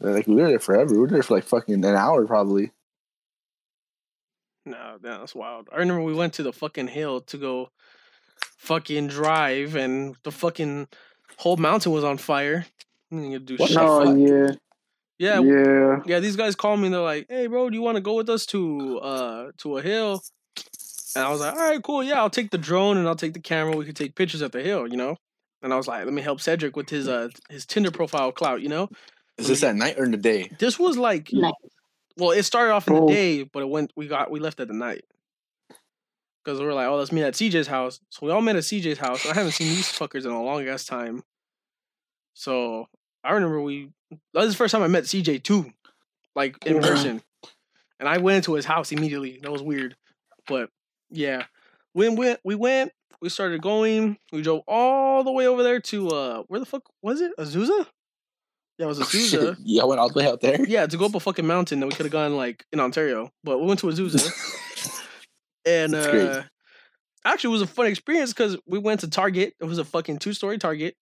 Like we were there forever. We were there for like fucking an hour probably. No, that's wild. I remember we went to the fucking hill to go fucking drive, and the fucking whole mountain was on fire. We didn't get to do What shit. the Oh yeah, Yeah, yeah. yeah. These guys called me. and They're like, "Hey, bro, do you want to go with us to uh to a hill?" And I was like, "All right, cool. Yeah, I'll take the drone and I'll take the camera. We could take pictures at the hill, you know." And I was like, "Let me help Cedric with his uh his Tinder profile clout, you know." Is this at night or in the day? This was like Nice. well, it started off in Oh. the day, but it went. We got we left at the night because we were like, oh, let's meet at CJ's house. So we all met at CJ's house. I haven't seen these fuckers in a long ass time. So I remember we. That was the first time I met CJ too, like in Yeah. person. And I went into his house immediately. That was weird, but yeah, we went. We went. We started going. We drove all the way over there to uh, where the fuck was it? Azusa. Yeah, it was Oh. Azusa. Yeah, I went all the way out there. Yeah, to go up a fucking mountain that we could have gone like in Ontario, but we went to Azusa, and uh, actually it was a fun experience because we went to Target. It was a fucking two story Target.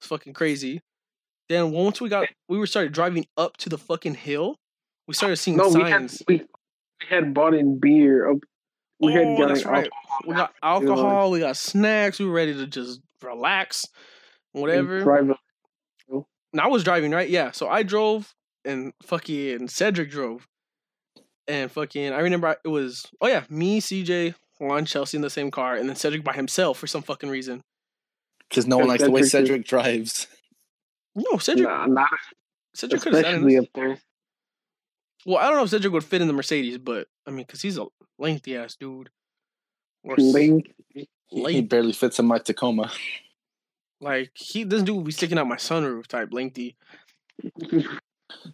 It's fucking crazy. Then once we got, we were started driving up to the fucking hill. We started seeing No, we had signs. we, we had bought in beer. Oh, We had Oh, gotten that's right. alcohol. We got alcohol. We got snacks. We were ready to just relax, and whatever. drive up. Oh. And I was driving, right? Yeah. So I drove and fucking Cedric drove. And fucking I remember it was oh yeah, me, CJ, Juan, Chelsea in the same car, and then Cedric by himself for some fucking reason. Because no one Because likes the way Cedric is- Cedric drives. No, Cedric Nah, not Cedric could have sat especially up there. Well, I don't know if Cedric would fit in the Mercedes, but I mean, cause he's a lengthy ass dude. Or s- Link. He, he barely fits in my Tacoma. like he this dude would be sticking out my sunroof type lengthy.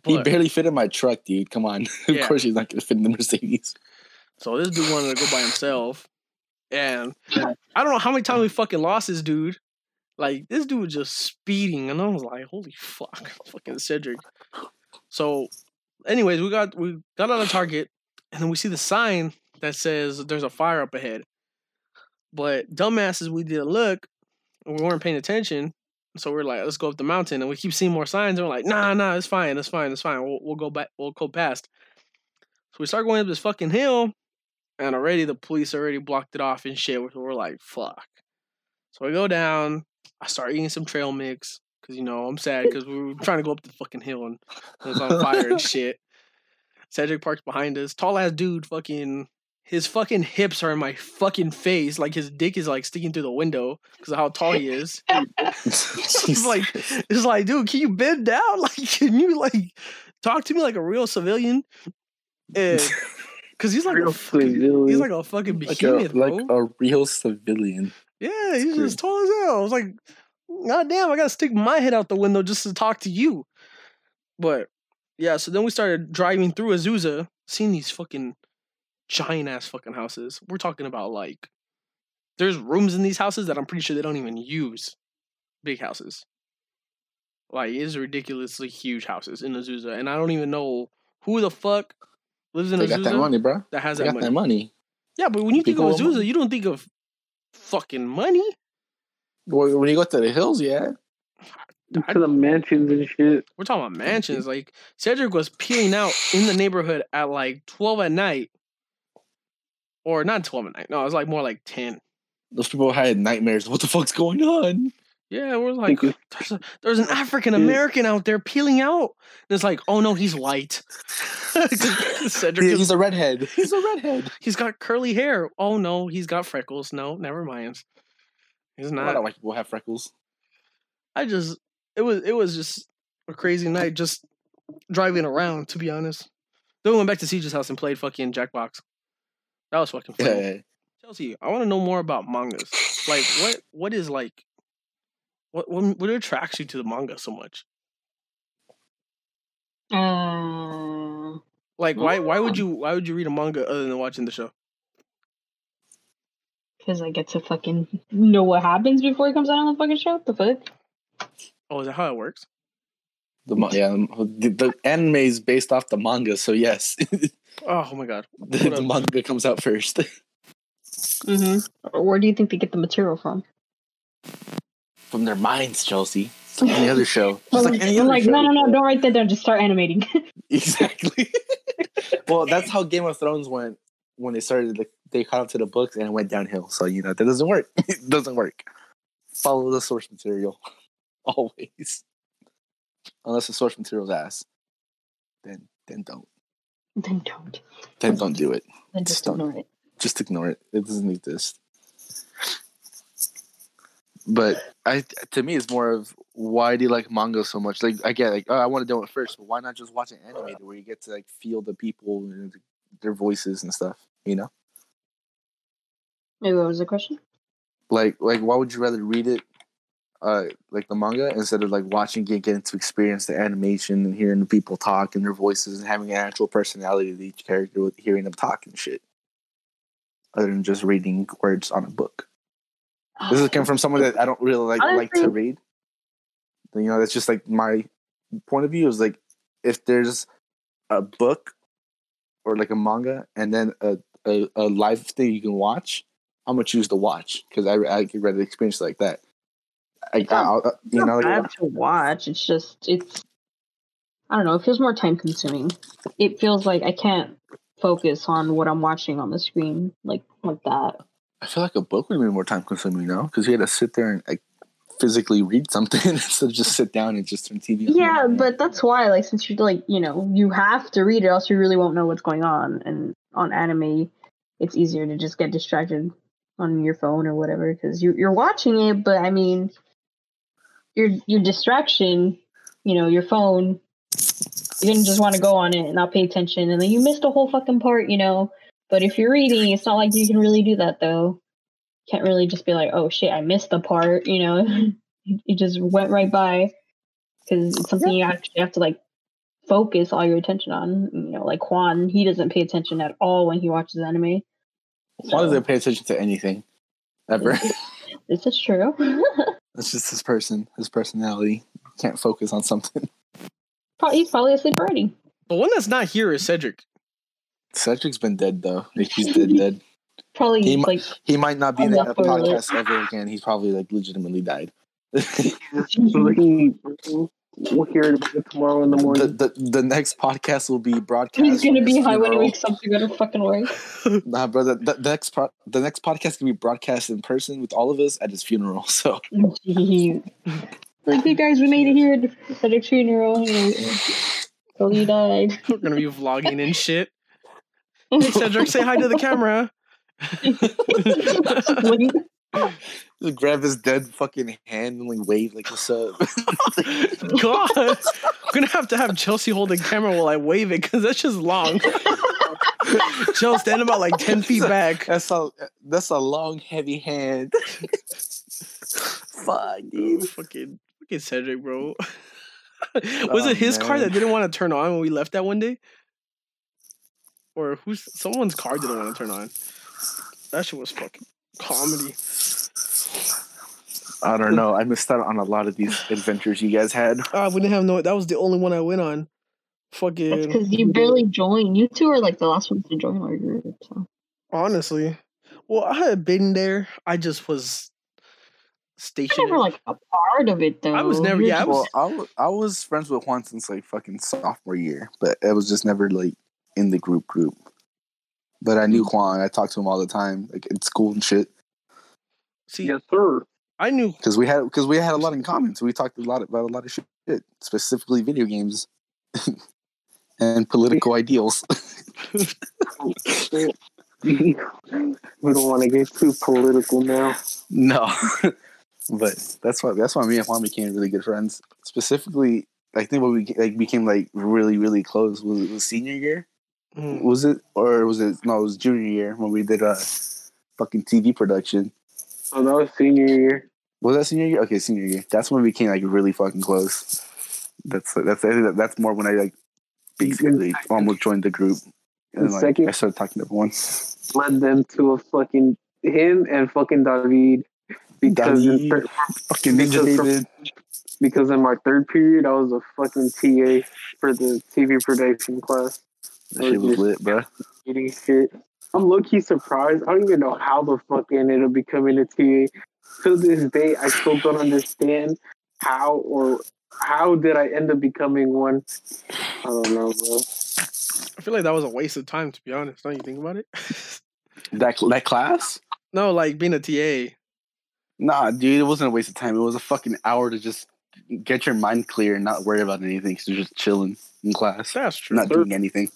He But- barely fit in my truck, dude. Come on. of Yeah. course he's not gonna fit in the Mercedes. So this dude wanted to go by himself. And I don't know how many times we fucking lost this dude. Like this dude was just speeding, and I was like, "Holy fuck, fucking Cedric." So, anyways, we got we got out of Target, and then we see the sign that says there's a fire up ahead. But dumbasses, we didn't look, and we weren't paying attention. So we're like, "Let's go up the mountain," and we keep seeing more signs. And we're like, "Nah, nah, it's fine, it's fine, it's fine. We'll, we'll go back, we'll go past." So we start going up this fucking hill, and already the police already blocked it off and shit. So we're like, fuck. So we go down. I start eating some trail mix because you know I'm sad because we were trying to go up the fucking hill and it was on fire and shit. Cedric parks behind us. Tall ass dude, fucking. His fucking hips are in my fucking face. Like his dick is like sticking through the window because of how tall he is. it's like it's like, dude, can you bend down? Like, can you like talk to me like a real civilian? And because he's like a Real fucking, he's like a fucking like, a, behemoth, bro. like a real civilian. Yeah, he's just tall as hell. I was like, God damn, I gotta stick my head out the window just to talk to you. But yeah, so then we started driving through Azusa, seeing these fucking giant ass fucking houses. We're talking about like there's rooms in these houses that I'm pretty sure they don't even use. Big houses. Like it's ridiculously huge houses in Azusa. And I don't even know who the fuck lives in They Azusa got that money, bro. that has They that got money. that money. Yeah, but when you think of Azusa, you don't think of fucking money. When you go to the hills, yeah. I- to the mansions and shit. We're talking about mansions. Mm-hmm. Like Cedric was peeling out in the neighborhood at like twelve at night, or not twelve at night. No, it was like more like ten. Those people had nightmares. What the fuck's going on? Yeah, we're like, there's, a, there's an African American out there peeling out. And it's like, oh no, he's white. Cedric, is, He's a redhead. He's a redhead. he's got curly hair. Oh no, he's got freckles. No, never mind. He's not. of white people have freckles. I just it was it was just a crazy night just driving around to be honest. Then we went back to CJ's house and played fucking Jackbox. That was fucking fun. Yeah. Chelsea, I want to know more about mangas. Like what what is like what what, what attracts you to the manga so much? Um, Like why why would you why would you read a manga other than watching the show? Because I get to fucking know what happens before it comes out on the fucking show. The fuck? Oh, is that how it works? The yeah, the, the anime is based off the manga, so yes, the, Oh my god. the manga comes out first. Mm-hmm. Where do you think they get the material from? From their minds, Chelsea. It's like any other show. Just I'm like any other like, show. no, no, no, don't write that down. Just start animating. Exactly. well, that's how Game of Thrones went when they started. Like, they caught up to the books and it went downhill. So you know that doesn't work. it doesn't work. Follow the source material always, unless the source material's ass. Then, then don't. then don't. Then don't do it. Then Just just don't. ignore it. Just ignore it. It doesn't exist. But I, to me, it's more of why do you like manga so much? Like, I get like, oh, I want to do it first, but why not just watch an animated where you get to like feel the people and their voices and stuff? You know, Maybe what was the question? like, like why would you rather read it, uh, like the manga instead of like watching it, getting to experience the animation and hearing the people talk and their voices and having an actual personality to each character with hearing them talk and shit, other than just reading words on a book. This is coming from someone that I don't really like like to read. You know, that's just like my point of view is like if there's a book or like a manga and then a, a, a live thing you can watch, I'm gonna choose to watch because I I could rather experience like that. I, It's not- I'll, uh, you know, like, bad to watch. It's just it's. I don't know. It feels more time consuming. It feels like I can't focus on what I'm watching on the screen like like that. I feel like a book would be more time consuming now because you had to sit there and like physically read something instead of just sit down and just turn TV. on. Yeah, but that's why, like, since you're like, you know, you have to read it, else you really won't know what's going on. And on anime, it's easier to just get distracted on your phone or whatever because you, you're watching it. But I mean, your your distraction, you know, your phone, you're gonna just want to go on it and not pay attention, and then you missed a whole fucking part, you know. But if you're reading, it's not like you can really do that though. Can't really just be like, oh shit, I missed the part, you know. it just went right by because it's something you actually have to like focus all your attention on. You know, like Juan, he doesn't pay attention at all when he watches anime. Why does they pay attention to anything ever? This is true. That's just his person, his personality. Can't focus on something. Pro- He's probably asleep already. The one that's not here is Cedric. Cedric's been dead though. Like, he's dead, dead. Probably He like He might not be in the up for it. podcast ever again. He's probably like legitimately died. We'll hear about it tomorrow in the the, morning. the the next podcast will be broadcast. he's gonna be high when he funeral. wakes up to go to fucking work. Nah, brother. The, the next pro- the next podcast can be broadcast in person with all of us at his funeral. So Jeez. like, you guys, we made it here at a funeral. So you died. We're gonna be vlogging and shit. Hey Cedric, say hi to the camera. just grab his dead fucking hand and like wave like what's up. God, I'm gonna have to have Chelsea hold the camera while I wave it because that's just long. Chelsea stand about like ten feet back. That's a that's a long heavy hand. Fuck, Dude, dude. fucking, fucking Cedric, bro. Was Oh, it his car that didn't want to turn on when we left that one day? Or who's someone's car didn't want to turn on? That shit was fucking comedy. I don't know. I missed out on a lot of these adventures you guys had. Ah, we didn't have no. That was the only one I went on. That's Fucking because you barely joined. You two are like the last ones to join our group. So. honestly, well, I had been there. I just was You're stationed. never like a part of it though. I was never- yeah, I was- Well, I was, I was friends with Juan since like fucking sophomore year, but it was just never like in the group group. But I knew mm. Juan. I talked to him all the time, like in school and shit, See, yes, sir. I knew because we had because we had a lot in common. So we talked a lot about a lot of shit, specifically video games and political ideals. we don't want to get too political now. no, but that's why that's why me and Juan became really good friends. Specifically, I think when we like became like really really close was it was senior year. Mm, was it or was it no it was junior year when we did a fucking tv production. Oh, that was senior year. was that senior year? Okay senior year. That's when we became like really fucking close. That's that's I think that- that's more when i like basically almost joined the group. And And like second- i started talking to everyone. Led them to a fucking him and fucking David. Because in David. thir- Fucking Because from- because in my third period I was a fucking TA for the TV production class. That shit was lit, bro. Eating shit. I'm low key surprised. I don't even know how the fuck I ended up becoming a TA. To this day, I still don't understand how or how did I end up becoming one. I don't know, bro. I feel like that was a waste of time, to be honest. Don't you think about it? That that class? no, like being a TA. Nah, dude, it wasn't a waste of time. It was a fucking hour to just get your mind clear and not worry about anything. Because you're just chilling in class, That's true. not doing anything.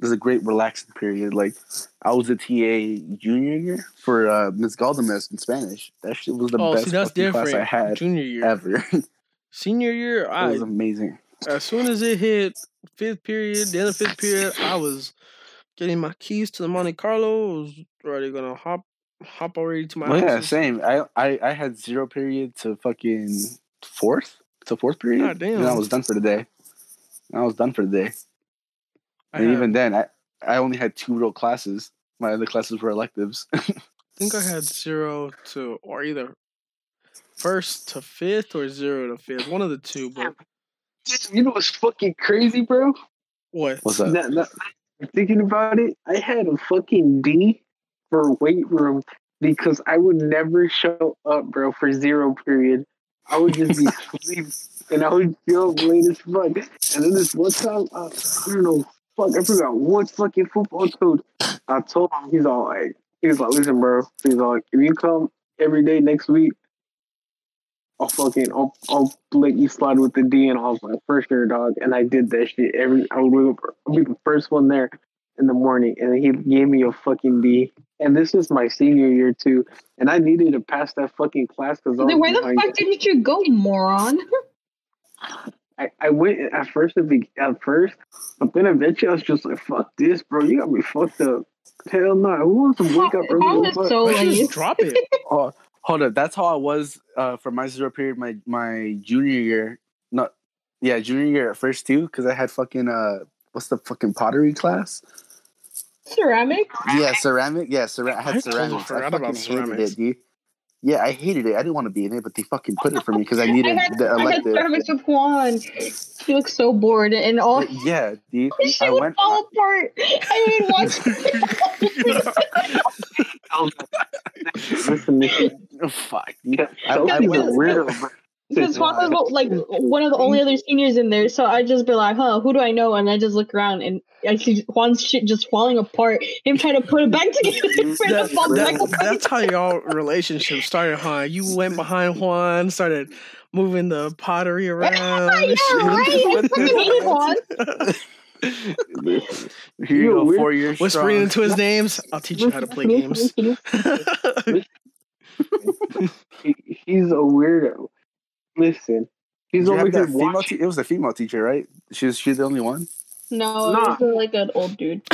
It was a great relaxing period. Like I was a TA junior year for uh, Miss Galdames in Spanish. That shit was the oh, best see, that's different. class I had Junior year, ever. senior year. I was amazing. as soon as it hit fifth period, the end of fifth period, I was getting my keys to the Monte Carlo. I was already gonna hop hop already to my Well, yeah, same. I, I I had zero period to fucking fourth to fourth period. God damn. And I was done for the day. I was done for the day. I And had- even then, I, I only had two real classes. My other classes were electives. I think I had zero to or either first to fifth or zero to fifth, one of the two. But You know what's fucking crazy, bro? what? What's up? That, that, thinking about it, I had a fucking D for weight room because I would never show up, bro, for zero period. I would just be asleep and I would feel late as fuck. And then this one time, uh, I don't know, I forgot what fucking football coach. I told him, he's all like, he's like, listen, bro, he's like, if you come every day next week, I'll fucking, I'll, I'll let you slide with the D. And I was like, for sure, dog. And I did that shit every, I would wake up, I'll be the first one there in the morning. And he gave me a fucking D. And this is my senior year too. And I needed to pass that fucking class because Then where the fuck didn't you go, moron? I, I went at first at, the, at first, but then eventually I was just like, fuck this, bro. You got me fucked up. Hell no. Who wants to wake up early? How as is fuck? so Let's just drop it. Oh, hold up. That's how I was uh, for my zero period my my junior year. Not yeah, junior year at first too, because I had fucking uh, what's the fucking pottery class? Ceramic? Yeah, ceramic. Yeah, cera- I I had totally ceramics. I forgot fucking about hated ceramics. it, dude. Yeah, I hated it. I didn't want to be in it, but they fucking put it for me because I needed I had, the I had elective. ceramics with Juan. He looks so bored and all. But yeah, dude. His shit I would went. fall apart. I didn't watch Listen, listen. Fuck, dude. I, I Chelsea's a went. weirdo, bro. Because Juan was like one of the only other seniors in there, so I just be like, "Huh, who do I know?" And I just look around and I see Juan's shit just falling apart. Him trying to put it back together for That- the fall back that- that's how y'all relationship started, huh? You went behind Juan, started moving the pottery around. Yeah, right. I fucking Juan. Here you You're go, weird. four years Whispering strong. into his names. I'll teach you how to play games. He, he's a weirdo. Listen, he's Did you over here female te- it was a female teacher, right? She was she the only one. No, Nah. it was uh, like an old dude.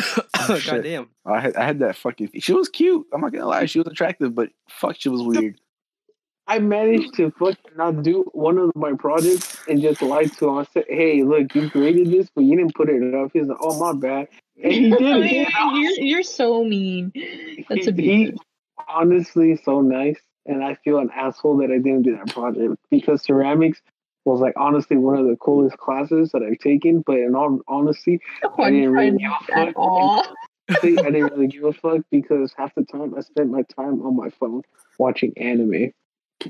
Oh, oh, shit. Goddamn. I had I had that fucking. She was cute. I'm not gonna lie. She was attractive, but fuck, she was weird. I managed to fucking not do one of my projects and just lie to him. I said, "Hey, look, you graded this, but you didn't put it up." He's like, "Oh, my bad," and he did it. you're, you're so mean. That's a he honestly so nice, and I feel an asshole that I didn't do that project because ceramics was like honestly one of the coolest classes that I've taken. But in all honesty, I didn't really give a fuck. all. I didn't really give a fuck because half the time I spent my time on my phone watching anime.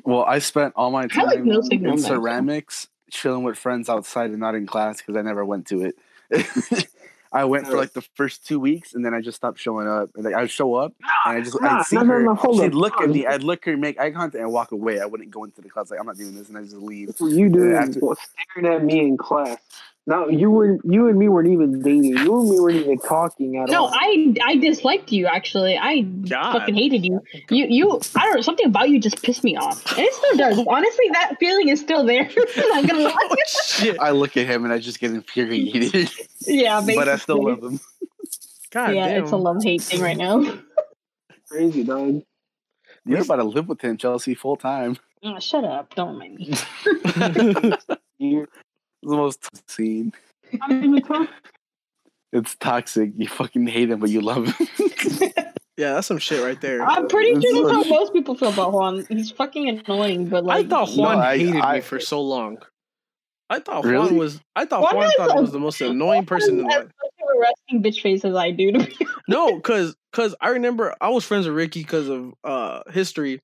Well, I spent all my I like time no in ceramics, chilling with friends outside and not in class because I never went to it. I went for like the first two weeks, and then I just stopped showing up. And like I'd show up, and I just Nah, I'd see no, her. hold she'd up. look at me. I'd look her, make eye contact, and walk away. I wouldn't go into the class. Like I'm not doing this, and I just leave. What you doing Yeah, after- staring at me in class. Now you were you and me weren't even dating. You and me weren't even talking at No, all. I I disliked you actually. I God. fucking hated you. You you I don't know something about you just pissed me off, and it still does. Honestly, that feeling is still there. I'm gonna oh, lie. Oh, shit. I look at him, and I just get infuriated. Yeah, but I still love him. God yeah, damn. it's a love hate thing right now. Crazy dog. You're about to live with him, Chelsea, full time. Oh, shut up! Don't mind me. You It's the most scene. I don't even talk. It's toxic. You fucking hate him, but you love him. Yeah, that's some shit right there. I'm pretty This sure that's is- how most people feel about Juan. He's fucking annoying, but like I thought Juan I- hated I- me for so long. I thought Juan was. I thought Juan Juan has thought a- was the most annoying person in the Juan world. has such a resting bitch face as I do. To be No, because because I remember I was friends with Ricky because of uh history,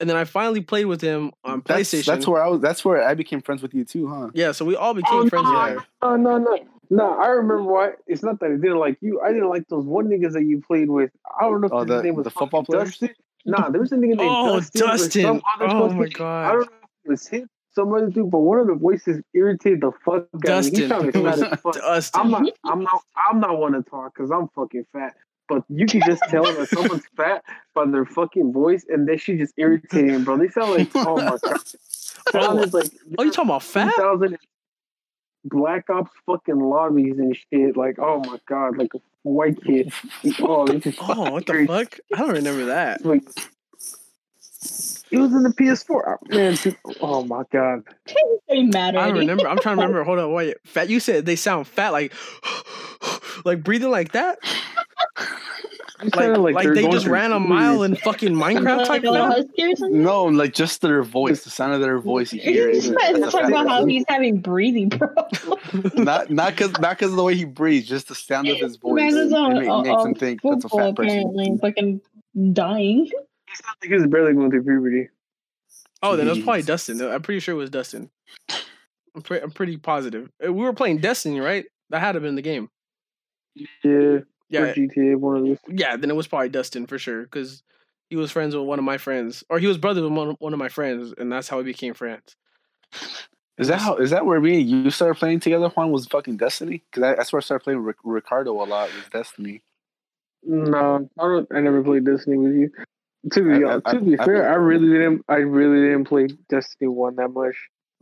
and then I finally played with him on That's, PlayStation. that's where I was. That's where I became friends with you too, huh? yeah, so we all oh, became Oh, friends. no. there. No, no, no. No, I remember why. It's not that I didn't like you. I didn't like those one niggas that you played with. I don't know if Oh, his the- name was the football player. players? Dustin. Nah, there was a nigga named Oh, Dustin. or Dustin! Oh fucking- my I don't know if it was him, some other dude, but one of the voices irritated the fuck out of me. Dustin. sounded It was fat as fuck. Dustin. I'm not. I'm not. I'm not one to talk because I'm fucking fat. But you can just tell that someone's fat by their fucking voice, and they should just irritating, bro. They sound like oh my god. Sounded like Oh, you talking about fat? 2000 Black Ops fucking lobbies and shit. Like oh my god, like a white kid. Oh, this is Oh, what the fuck? I don't remember that. Like, it was in the PS4. Oh, Man, dude, oh my god. getting mad I don't remember. I'm trying to remember. Hold on, wait. Fat? You said they sound fat, like like breathing like that. You Like like, they're they going just ran a two mile in fucking Minecraft type like a little fat. husky or something. No, like just their voice, the sound of their voice. You hear it. He's talking about how he's having breathing problems. not not because not because of the way he breathes, just the sound of his voice. Man is It on, ma- on, makes him on think that's a football fat person. apparently, fucking dying. He sounded like he's barely going through puberty. Oh, then it was probably Dustin. I'm pretty sure it was Dustin. I'm, pre- I'm pretty positive. Uh, We were playing Destiny, right? That had to have been the game. Yeah, Yeah, or GTA, one of those. yeah. Then it was probably Dustin for sure because he was friends with one of my friends, or he was brother with one, one of my friends, and that's how we became friends. Is that how? Is that where me and you started playing together? Juan was fucking Destiny because that's where I started playing with Ric- Ricardo a lot. with Destiny. No, I don't. I never played Destiny with you. To be I- I- to be I- fair, I really didn't. I really didn't play Destiny one that much.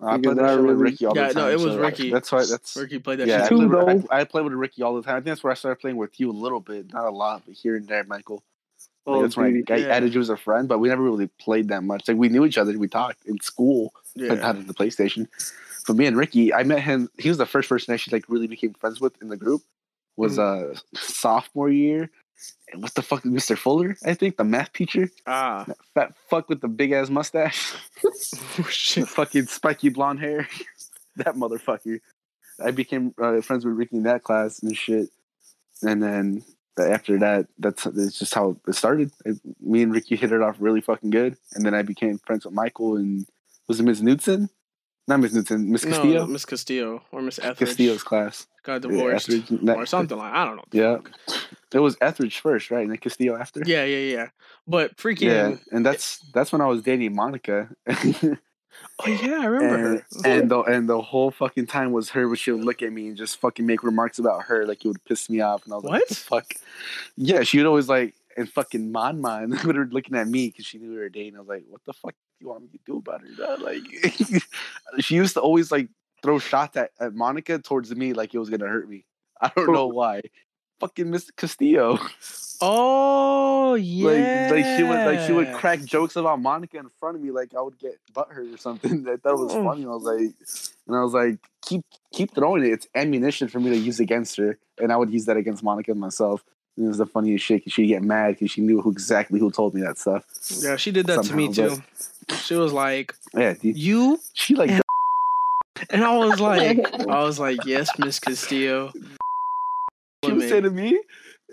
I played that I shit with Ricky all Yeah, the no, it was so Ricky. That's why. That's Ricky played that yeah. I shit Two, too. played, with. I, I played with Ricky all the time. I think that's where I started playing with you a little bit, not a lot, but here and there, Michael. Like, Oh, that's when. I, I Yeah. added you as a friend, but we never really played that much. Like we knew each other, we talked in school, but Yeah. not at the PlayStation. But me and Ricky, I met him. He was the first person I actually like really became friends with in the group. Was uh sophomore year. And what the fuck, Mr. Fuller? I think the math teacher, Ah, fat fuck with the big ass mustache, oh, shit. fucking spiky blonde hair. that motherfucker. I became uh, friends with Ricky in that class and shit. And then after that, that's it's just how it started. I, me and Ricky hit it off really fucking good, and then I became friends with Michael and was it Miss Knudsen? Not Miss Knudsen, Miss No, Castillo. Miss Castillo or Miss Etheridge Castillo's class. got Yeah, divorced Etheridge, that- or something like I don't know. Yeah, it was Etheridge first, right, and then Castillo after. Yeah, yeah, yeah. But freaking. Yeah, and that's that's when I was dating Monica. Oh yeah, I remember and, her. and the and the whole fucking time was her, but she would look at me and just fucking make remarks about her, like it would piss me off, and I was like, What? what the fuck? Yeah, she would always like and fucking man man would her looking at me because she knew we were dating. I was like, what the fuck do you want me to do about her? dog?" Like, she used to always like throw shots at, at Monica towards me, like it was gonna hurt me. I don't know why. Fucking Mr. Castillo. Oh yeah. Like, like she would like she would crack jokes about Monica in front of me, like I would get butthurt or something. I thought it was Oh. funny. I was like, and I was like, keep keep throwing it. It's ammunition for me to use against her, and I would use that against Monica and myself. And it was the funniest shit. 'cause she'd get mad because she knew who exactly who told me that stuff. Yeah, she did that to me too. She was like, Yeah, dude. "You," she like And- and I was like, I was like, "Yes, Miss Castillo." she would Women. say to me,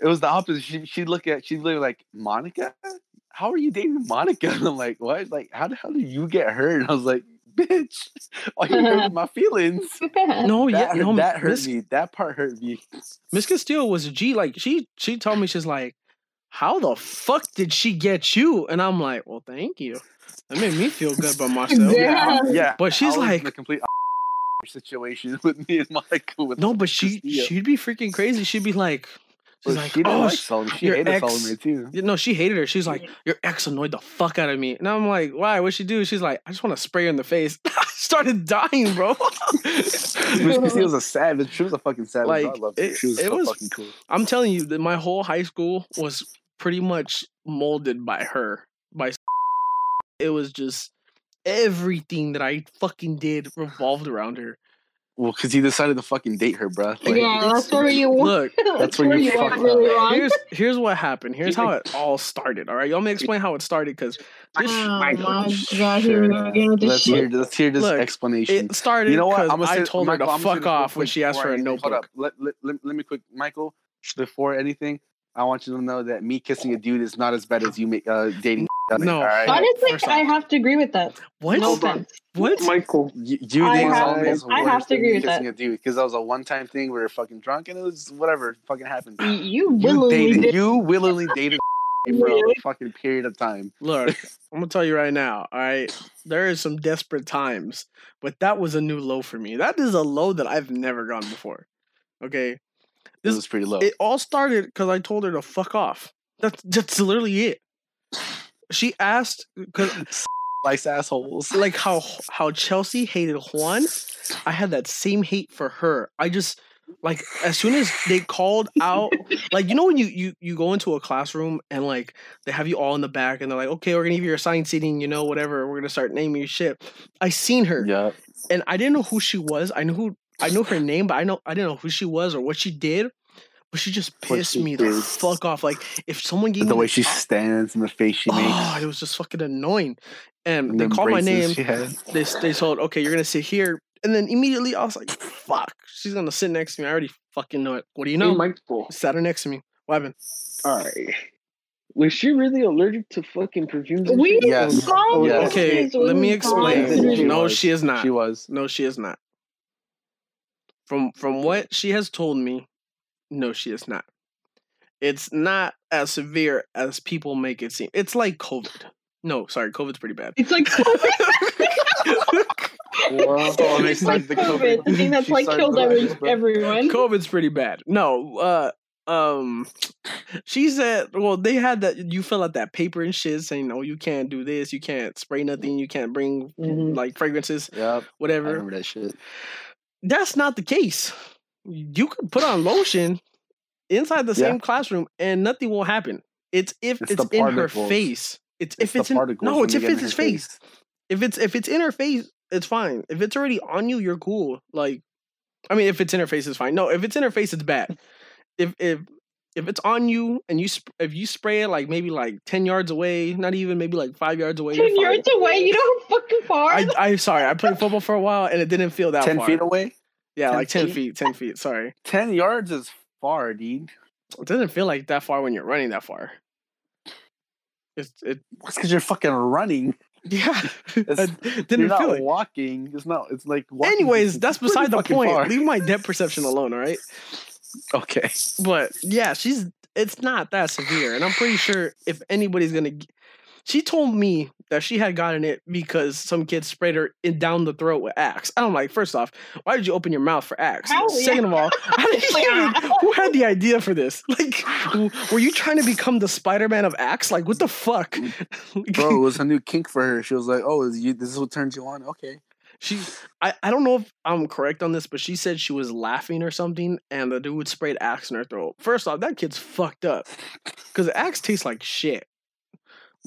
it was the opposite. She she'd look at she'd look like Monica. How are you dating Monica? And I'm like, what? Like, how the hell did you get her? And I was like, bitch, why you hurting my feelings? No, yeah, that, hurt- no, that hurt Miss, me. That part hurt me. Miss Castillo was a G. Like she, she told me she's like, "How the fuck did she get you?" And I'm like, "Well, thank you. That made me feel good about myself." Yeah. Yeah, But she's I was in like- a complete situation with me and Monica. With No, but she, Castillo. she'd be freaking crazy. She'd be like, But she's like, she didn't "Oh, like Solomon. She hated ex- Solomon too. You know, she hated her. She's like, Your ex annoyed the fuck out of me. And I'm like, Why? What'd she do? She's like, I just want to spray her in the face. I started dying, bro. Miss Castillo was a savage. She was a fucking savage. Like, I loved her. She was it so was- fucking cool. I'm telling you that my whole high school was pretty much molded by her. By it was just everything that I fucking did revolved around her. Well, because he decided to fucking date her, bro. Like, yeah, that's where you want. Look, that's where where you you went fucked really up. wrong. here's here's what happened. Here's how it all started. All right, y'all may explain how it started because Oh this my god, Sure. here we go again with this Let's hear, let's hear this Look, explanation. it started you know what? I'm gonna I told Michael, her I'm to fuck say this real off when she asked for a anything. Hold notebook. up. Let, let, let, let me quick, Michael. Before anything, I want you to know that me kissing a dude is not as bad as you ma- uh, dating. No. all right? Honestly, First I off- have to agree with that. What? No offense. What? Michael. You, you I dating have someone to- I have to agree with kissing that. a dude because that was a one-time thing. We were fucking drunk and it was whatever fucking happened. You You willingly dated. did. You willingly dated for a fucking period of time. Look, I'm gonna tell you right now. All right, there is some desperate times, but that was a new low for me. That is a low that I've never gone before. Okay, This This- was pretty low. it all started because I told her to fuck off. That's that's literally it. She asked because Slice assholes. like how how Chelsea hated Juan, I had that same hate for her. I just like as soon as they called out, like you know when you you you go into a classroom and like they have you all in the back and they're like, okay, we're gonna give you your assigned seating, you know, whatever. We're gonna start naming your shit. I seen her Yeah. and I didn't know who she was. I knew who I knew her name, but I know I didn't know who she was or what she did. But she just pissed she me the fuck off. Like if someone gave The me way the- way she stands and the face she makes. oh, it was just fucking annoying. And, and they called my name braces She had. they they told okay you're gonna sit here and then immediately i was like fuck she's gonna sit next to me i already fucking know it what do you Hey, know Michael. sat her next to me what happened All right. Was she really allergic to fucking perfumes? We shit? Yes. saw oh, Yes. okay is let me explain. She no was. she is not She was. no she is not from from what she has told me no she is not it's not as severe as people make it seem it's like covid no sorry covid's pretty bad It's like Well, oh, it's like the COVID. COVID. The thing that's She like killed every, everyone. COVID's pretty bad. No, uh, um, she said, well, they had that. You fill out that paper and shit saying, no, you can't do this, you can't spray nothing, you can't bring Mhm. like fragrances, Yep. I whatever. remember that shit. That's not the case. You could put on lotion inside the Yeah. same classroom and nothing will happen. It's if It's it's, in her face. It's, It's if it's in no, it's if it's his her face. If it's if it's in her face, it's fine. If it's already on you, you're cool. Like, I mean, if it's in her face, it's fine. No, if it's in her face, it's bad. If if if it's on you and you sp- if you spray it like maybe like ten yards away, not even maybe like five yards away. Ten yards away, you know how fucking far. I I sorry, I played football for a while and it didn't feel that Ten far. feet away. Yeah, 10 like ten feet? feet, ten feet. Sorry, Ten yards is far, dude. it doesn't feel like that far when you're running that far. It's it That's because you're fucking running. yeah. It's- didn't not feel it. walking. It's not. It's like. Walking Anyways, that's beside the point. far. Leave my depth perception alone, all right? Okay. But yeah, she's it's not that severe, and I'm pretty sure if anybody's gonna, she told me that she had gotten it because some kid sprayed her in down the throat with Axe. I'm like, first off, why did you open your mouth for Axe? How- Second of all, how did you even, who had the idea for this? Like, w- were you trying to become the Spider-Man of Axe? Like, what the fuck, mm. Bro, it was a new kink for her. She was like, "Oh, is you, this is what turns you on." Okay. She, I, I don't know if I'm correct on this, but she said she was laughing or something, and the dude sprayed Axe in her throat. First off, that kid's fucked up, because Axe tastes like shit.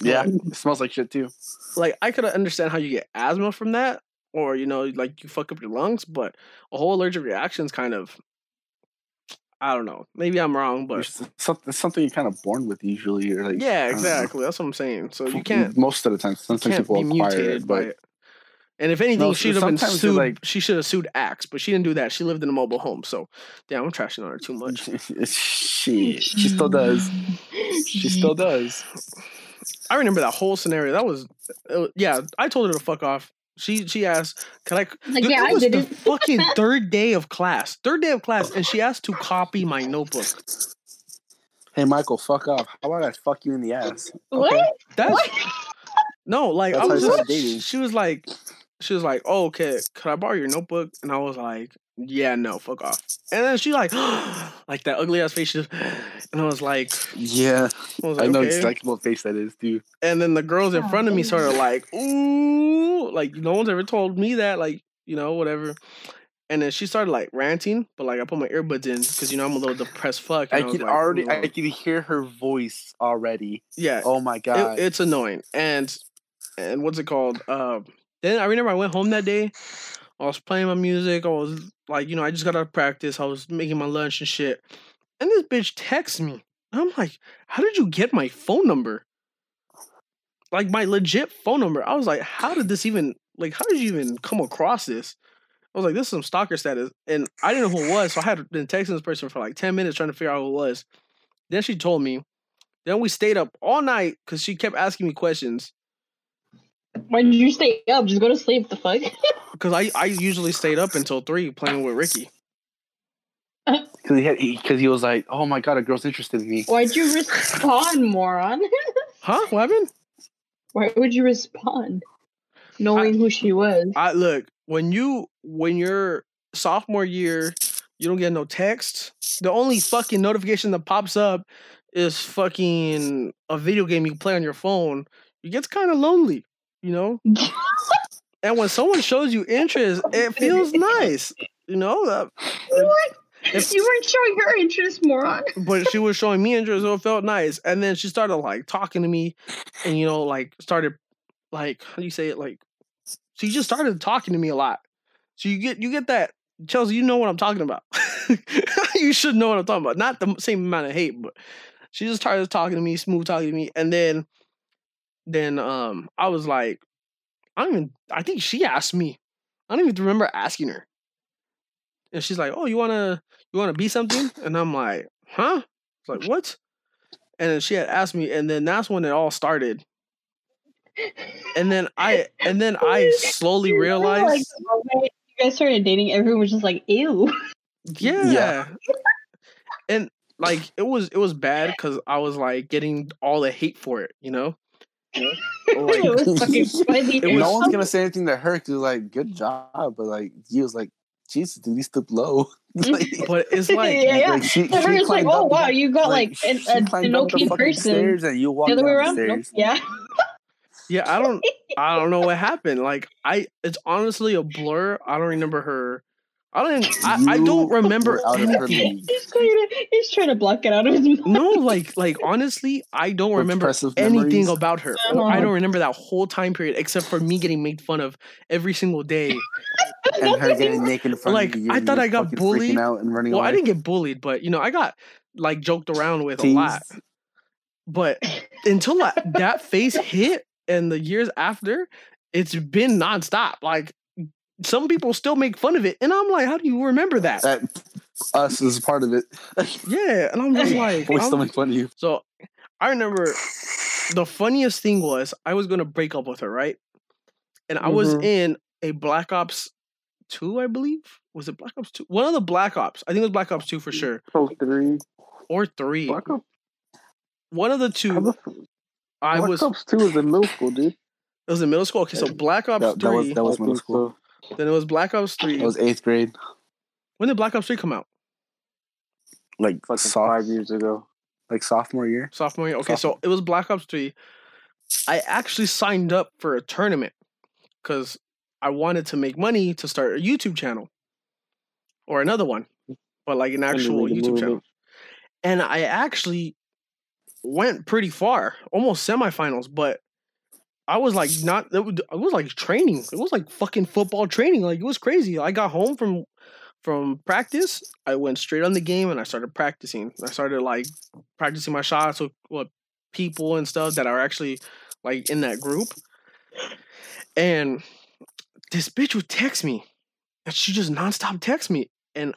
Yeah, it smells like shit too. Like I could understand how you get asthma from that, or you know, like you fuck up your lungs, but a whole allergic reaction is kind of, I don't know. Maybe I'm wrong, but It's something, something you're kind of born with usually, or like. Yeah, exactly. That's what I'm saying. So you can't, Most of the time, sometimes people acquire mutated it, by but it. And if anything, No, she'd have been sued. like- she should have sued Axe, but she didn't do that. She lived in a mobile home, so damn, I'm trashing on her too much. she she still does. She still does. I remember that whole scenario. That was, was- yeah. I told her to fuck off. She she asked, "Can I?" Like, Dude, yeah, it I was did the it. fucking third day of class. Third day of class, and she asked to copy my notebook. Hey, Michael, fuck off. How about I fuck you in the ass? What? That's What? no, like That's I was just. dating. She was like, she was like, "Oh, okay, could I borrow your notebook?" And I was like, "Yeah, no, fuck off." And then she like, like that ugly ass face, she just, and I was like, Yeah, I was I like, know okay. exactly what face that is, dude. and then the girls in Oh, front of me sort of like, ooh, like no one's ever told me that, like you know, whatever. And then she started like ranting, but like I put my earbuds in because you know I'm a little depressed fuck. and I was could like, already, "Hold I on." could hear her voice already. yeah, Oh my it, god! it's annoying. And and what's it called? Um, then I remember I went home that day. I was playing my music. I was like, you know, I just got out of practice. I was making my lunch and shit. And this bitch texts me. I'm like, how did you get my phone number? Like my legit phone number. I was like, how did this even like how did you even come across this? I was like, this is some stalker status. And I didn't know who it was. So I had been texting this person for like 10 minutes trying to figure out who it was. Then she told me. Then we stayed up all night because she kept asking me questions. Why did you stay up? Just go to sleep. The fuck? Because I, I usually stayed up until three playing with Ricky. Because he had because he, was like, oh my god, a girl's interested in me. Why'd you respond, moron? Huh? What happened? Why would you respond, knowing who she was? I look when you when you're sophomore year, you don't get no text. The only fucking notification that pops up is fucking a video game you play on your phone. It gets kind of lonely, you know. and when someone shows you interest, it feels nice, you know. Uh, what? If- you weren't showing her interest, moron. but she was showing me interest, so it felt nice. And then she started like talking to me, and you know, like started like how do you say it? Like she just started talking to me a lot. So you get you get that Chelsea, you know what I'm talking about. you should know what I'm talking about. Not the same amount of hate, but she just started talking to me, smooth talking to me, and then then um I was like, I don't even. I think she asked me. I don't even remember asking her. And she's like, "Oh, you wanna you wanna be something?" And I'm like, "Huh?" It's like, "What?" And then she had asked me, and then that's when it all started. And then I and then I slowly realized, the you guys started dating, everyone was just like, "Ew." yeah. And like it was it was bad because I was like getting all the hate for it, you know. Oh like, was fucking funny. It was- no one's gonna say anything to her because like, good mm-hmm. job, but like he was like, Jesus, dude, he stooped low. like, but it's like yeah, yeah. like, she, To her, she it's like, oh up- wow, you got like, an, a, climbed an up the okay person. Stairs and you walked The other way down the around? Nope. stairs. Yeah. Yeah, I don't I don't know what happened. Like I it's honestly a blur. I don't remember her. I don't I, I don't remember were out of her anything. he's, trying to, he's trying to block it out of his mind. No, like like honestly, I don't remember Repressive anything memories. about her. I Uh-huh. don't remember that whole time period except for me getting made fun of every single day. and her getting naked in front Like, of you. I thought I got bullied. out and running Well, away. I didn't get bullied, but you know, I got like joked around with a lot. But until that, that phase hit and the years after, it's been nonstop. Like some people still make fun of it, and I'm like, how do you remember that? That us is part of it. yeah, and I'm just like, we I'm- still make fun of you. so I remember the funniest thing was I was gonna break up with her, right? And I was Mhm. in a Black Ops two, I believe. Was it Black Ops two? One of the Black Ops. I think it was Black Ops two for sure, Pro three. or three. Black Ops. One of the how two. the f- I Black. Ops two was in middle school, dude. It was in middle school. Okay, so Black Ops That, that was three. that was middle think school. So. Then it was Black Ops three. It was eighth grade. when did Black Ops three come out? Like Fucking soph- five years ago. like sophomore year. Sophomore year. Okay, so it was Black Ops three. I actually signed up for a tournament because I wanted to make money to start a YouTube channel or another one, but like an actual Underrated YouTube channel. And I actually went pretty far, almost semifinals, but I was like not it was, like training. It was like fucking football training. Like it was crazy. I got home from from practice, I went straight on the game and I started practicing. I started like practicing my shots with, with people and stuff that are actually like in that group. And this bitch would text me. And she just nonstop text me. And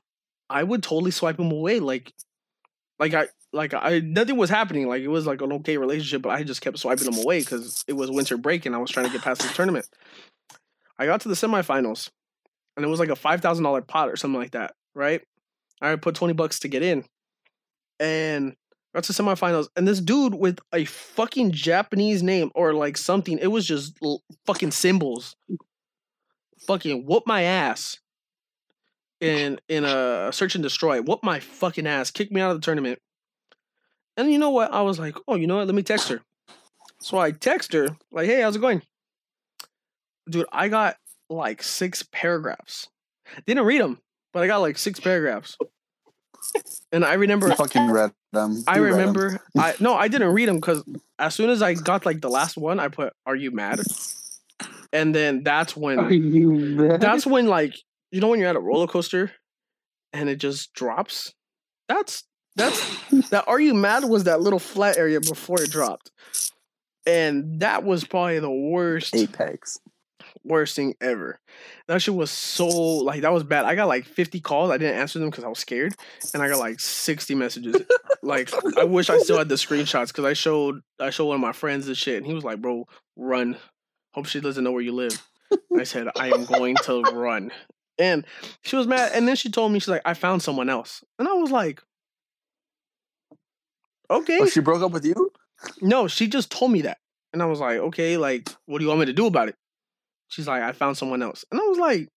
I would totally swipe him away. Like like I like I nothing was happening. Like it was like an okay relationship, but I just kept swiping them away because it was winter break and I was trying to get past this tournament. I got to the semifinals, and it was like a five thousand dollar pot or something like that, right? I put twenty bucks to get in, and got to semifinals, and this dude with a fucking Japanese name or like something, it was just fucking symbols, fucking whoop my ass. In in a search and destroy, whoop my fucking ass, kicked me out of the tournament. And you know what? I was like, oh, you know what? Let me text her. So I text her, like, hey, how's it going? Dude, I got like six paragraphs. Didn't read them, but I got like six paragraphs. And I remember, You fucking read them. I You 'em. remember, I no, I didn't read them because as soon as I got like the last one, I put, "Are you mad?" and then that's when Are you mad? that's when like you know when you're at a roller coaster and it just drops that's that's that are you mad was that little flat area before it dropped and that was probably the worst Apex. worst thing ever that shit was so like that was bad i got like 50 calls i didn't answer them because i was scared and i got like 60 messages like i wish i still had the screenshots because i showed i showed one of my friends this shit and he was like bro run hope she doesn't know where you live I said, I am going to run. And she was mad. And then she told me, she's like, I found someone else. And I was like, okay. Oh, she broke up with you? No, she just told me that. And I was like, okay, like, what do you want me to do about it? She's like, I found someone else. And I was like,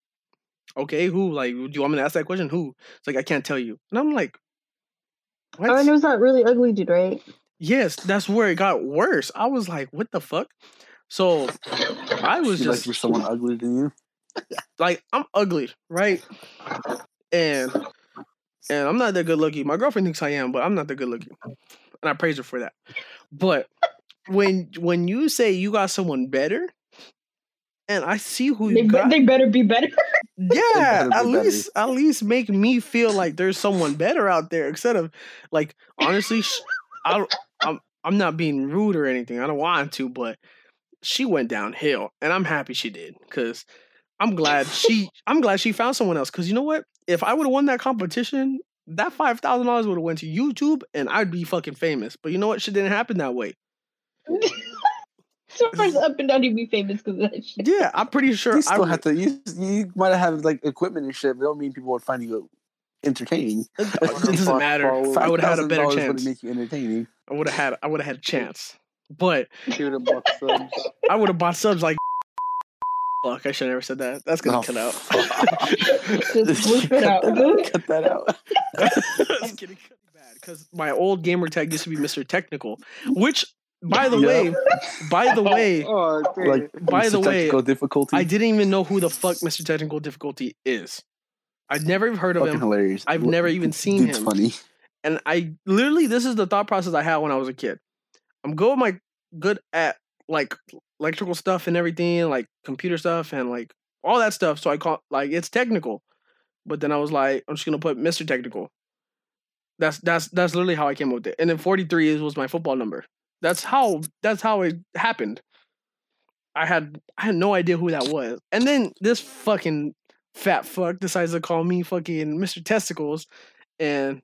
okay, who? Like, do you want me to ask that question? Who? It's like, I can't tell you. And I'm like, what? Oh, and it was that really ugly dude, right? yes, that's where it got worse. I was like, what the fuck? So I was She just like for someone uglier than you? like I'm ugly, right? And and I'm not that good looking. My girlfriend thinks I am, but I'm not that good looking. And I praise her for that. But when when you say you got someone better, and I see who They, you be- got, they better be better. yeah, better at be better. least at least make me feel like there's someone better out there instead of like honestly, I I'm I'm not being rude or anything. I don't want to, but she went downhill, and I'm happy she did because I'm glad she I'm glad she found someone else. Because you know what? If I would have won that competition, that five thousand dollars would have went to YouTube, and I'd be fucking famous. But you know what? Shit didn't happen that way. so far, up and down, you'd be famous because of that shit. Yeah, I'm pretty sure You I still would- have to. You, you might have had like equipment and shit, but don't mean people would find you entertaining. It doesn't matter. I would have had a better chance. Would make you entertaining. I would have had I would have had a chance. But Shoot a buck subs. I would have bought subs like fuck. I should have never said that. That's gonna Oh, cut out. Just bleep it out. Cut that out. That's getting bad because my old gamer tag used to be Mr. Technical, which by the Yeah. way, by the oh, way, Oh. Like, By it's the a way, difficulty. I didn't even know who the fuck Mr. Technical Difficulty is. I've never even heard of Fucking him, hilarious. I've never even seen Dude's him. funny. and I literally this is the thought process I had when I was a kid. I'm good with my good at like electrical stuff and everything, like computer stuff and like all that stuff. So I call like it's technical. But then I was like, I'm just gonna put Mr. Technical. That's that's that's literally how I came up with it. And then 43 is was my football number. That's how that's how it happened. I had I had no idea who that was. And then this fucking fat fuck decides to call me fucking Mr. Testicles. And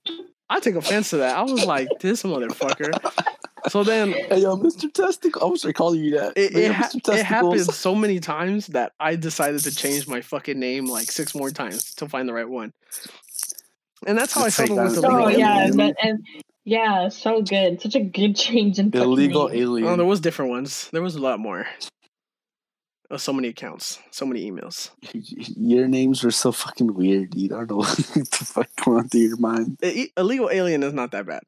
I take offense to that. I was like, this motherfucker. So then Hey yo, Mr. Testicle. I'm was calling you that. it, Hey, it, yo, ha- it happened so many times that I decided to change my fucking name like six more times to find the right one. And that's how I Let's settled with that the as Oh Illegal yeah, alien. and, that, and yeah, so good. Such a good change in fucking Illegal alien. Oh, there was different ones. There was a lot more. Uh, so many accounts, so many emails. Your names are so fucking weird, dude. I don't know what the fuck going on through your mind. I- I- Illegal Alien is not that bad.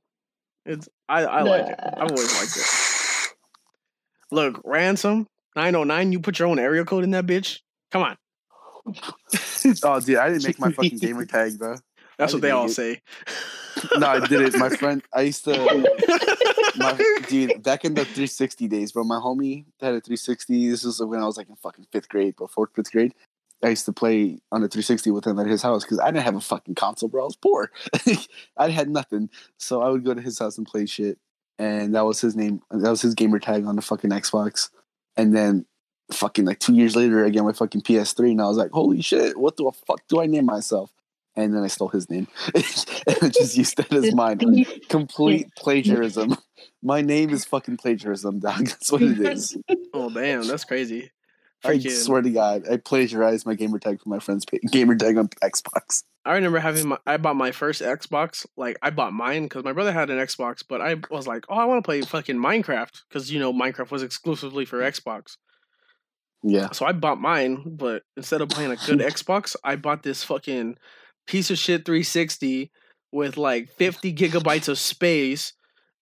It's I I like it. I've always liked it. Look, ransom nine oh nine. You put your own area code in that bitch. Come on, Oh, dude, I didn't make my fucking gamer tag, bro. that's what they all it. say. No, I did it. My friend, I used to, my, dude, back in the 360 days, bro. My homie had a 360. This was when I was like in fucking fifth grade, bro, fourth, fifth grade. I used to play on the 360 with him at his house because I didn't have a fucking console, bro. I was poor. I had nothing, so I would go to his house and play shit. And that was his name. That was his gamer tag on the fucking Xbox. And then, fucking like two years later, I got my fucking PS3, and I was like, "Holy shit! What the fuck do I name myself?" And then I stole his name, and I just used that as mine complete plagiarism. My name is fucking plagiarism, dog. That's what it is. oh damn, that's crazy. I swear to God, I plagiarized my gamer tag from my friend's pa- gamer tag on Xbox. I remember having my I bought my first Xbox. Like I bought mine because my brother had an Xbox, but I was like, oh, I want to play fucking Minecraft because you know Minecraft was exclusively for Xbox. Yeah, So I bought mine, but instead of playing a good Xbox, I bought this fucking piece of shit 360 with like 50 gigabytes of space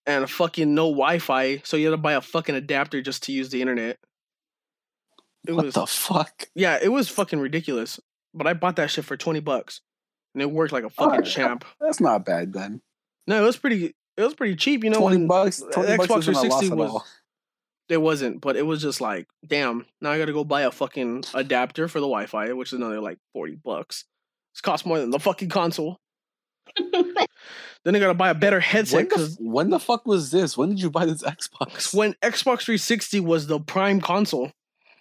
and a fucking no Wi-Fi. So you had to buy a fucking adapter just to use the internet. It what was the fuck? yeah, it was fucking ridiculous. But I bought that shit for 20 bucks. And it worked like a fucking champ. That's not bad then. No, it was pretty it was pretty cheap, you know. Twenty bucks. Twenty bucks Xbox isn't a 360 was. It wasn't, but it was just like, damn. Now I got to go buy a fucking adapter for the Wi-Fi, which is another like forty bucks. It's cost more than the fucking console. Then I got to buy a better headset When the, because when the fuck was this? When did you buy this Xbox? when Xbox 360 was the prime console.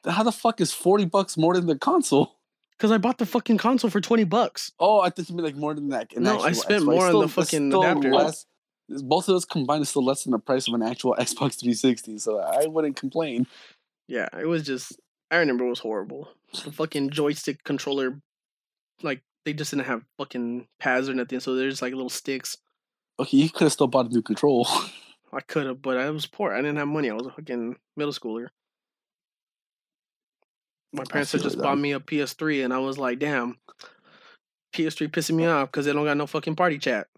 How the fuck is forty bucks more than the console? Because I bought the fucking console for twenty bucks. Oh, I thought you meant like more than that. No, I spent Xbox. more on Still- the fucking adapter. less- both of those combined is still less than the price of an actual Xbox 360, so I wouldn't complain. Yeah, it was just. I remember it was horrible. The fucking joystick controller, like they just didn't have fucking pads or nothing, so there's like little sticks. Okay, you could have still bought a new control. I could have, but I was poor. I didn't have money. I was a fucking middle schooler. My parents had just that. bought me a PS3, and I was like, "Damn, PS3 pissing me off because they don't got no fucking party chat."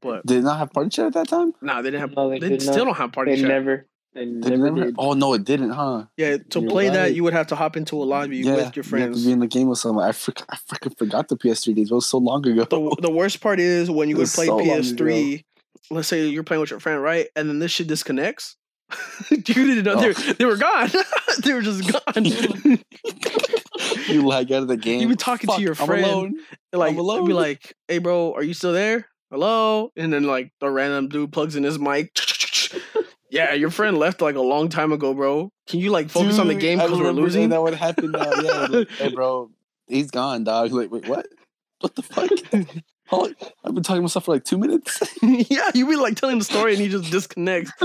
But Did it not have party chat at that time? nah, they didn't have. No, they they still not. don't have party They chat. never. They Did it never never- did. Oh no, it didn't, huh? Yeah, to You're play that, you would have to hop into a lobby yeah, with your You have friends. to be in the game with someone. I, frick, I freaking forgot the PS3 days. It was so long ago. the the worst part is when you would play so PS3. Let's say you're playing with your friend, right? And then this shit disconnects. you didn't know they, Oh. were, they were gone. they were just gone. you lag out of the game. You be talking to Fuck, your I'm friend. alone. like I'm alone. be like, "Hey, bro, are you still there? Hello?" And then like the random dude plugs in his mic. yeah, your friend left like a long time ago, bro. Can you like focus on the game because we're remember losing? That would happen now. Yeah, like, hey, bro, he's gone, dog. Like, wait, what? What the fuck? Hold- I've been talking to myself for like two minutes. yeah, you be like telling the story and he just disconnects.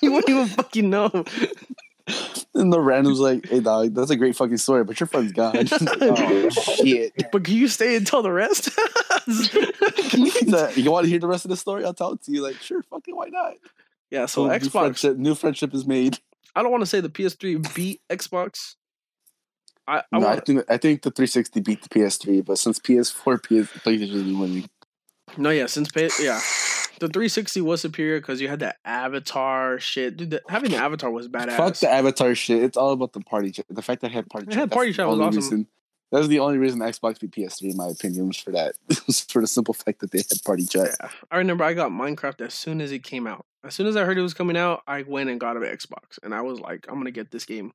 you won't even fucking know. And the random's like, hey, dog, that's a great fucking story, but your friend's gone. oh, shit. But can you stay and tell the rest? Can you- He's like, you want to hear the rest of the story? I'll tell it to you. Like, sure, fucking, why not? yeah, so Boom, new Xbox. friendship, new friendship is made. I don't want to say the PS3 beat Xbox. I, I no, I think I think the 360 beat the PS3, but since PS4, PS PlayStation is winning. no, yeah, since yeah, the 360 was superior because you had that Avatar shit. Dude, the, having the Avatar was badass. Fuck the Avatar shit. It's all about the party chat. The fact that I had party It chat. had that's party chat was awesome. Reason, that was the only reason Xbox beat PS3, in my opinion, was for that. It was for the simple fact that they had party chat. Yeah, I remember I got Minecraft as soon as it came out. As soon as I heard it was coming out, I went and got an Xbox, and I was like, I'm gonna get this game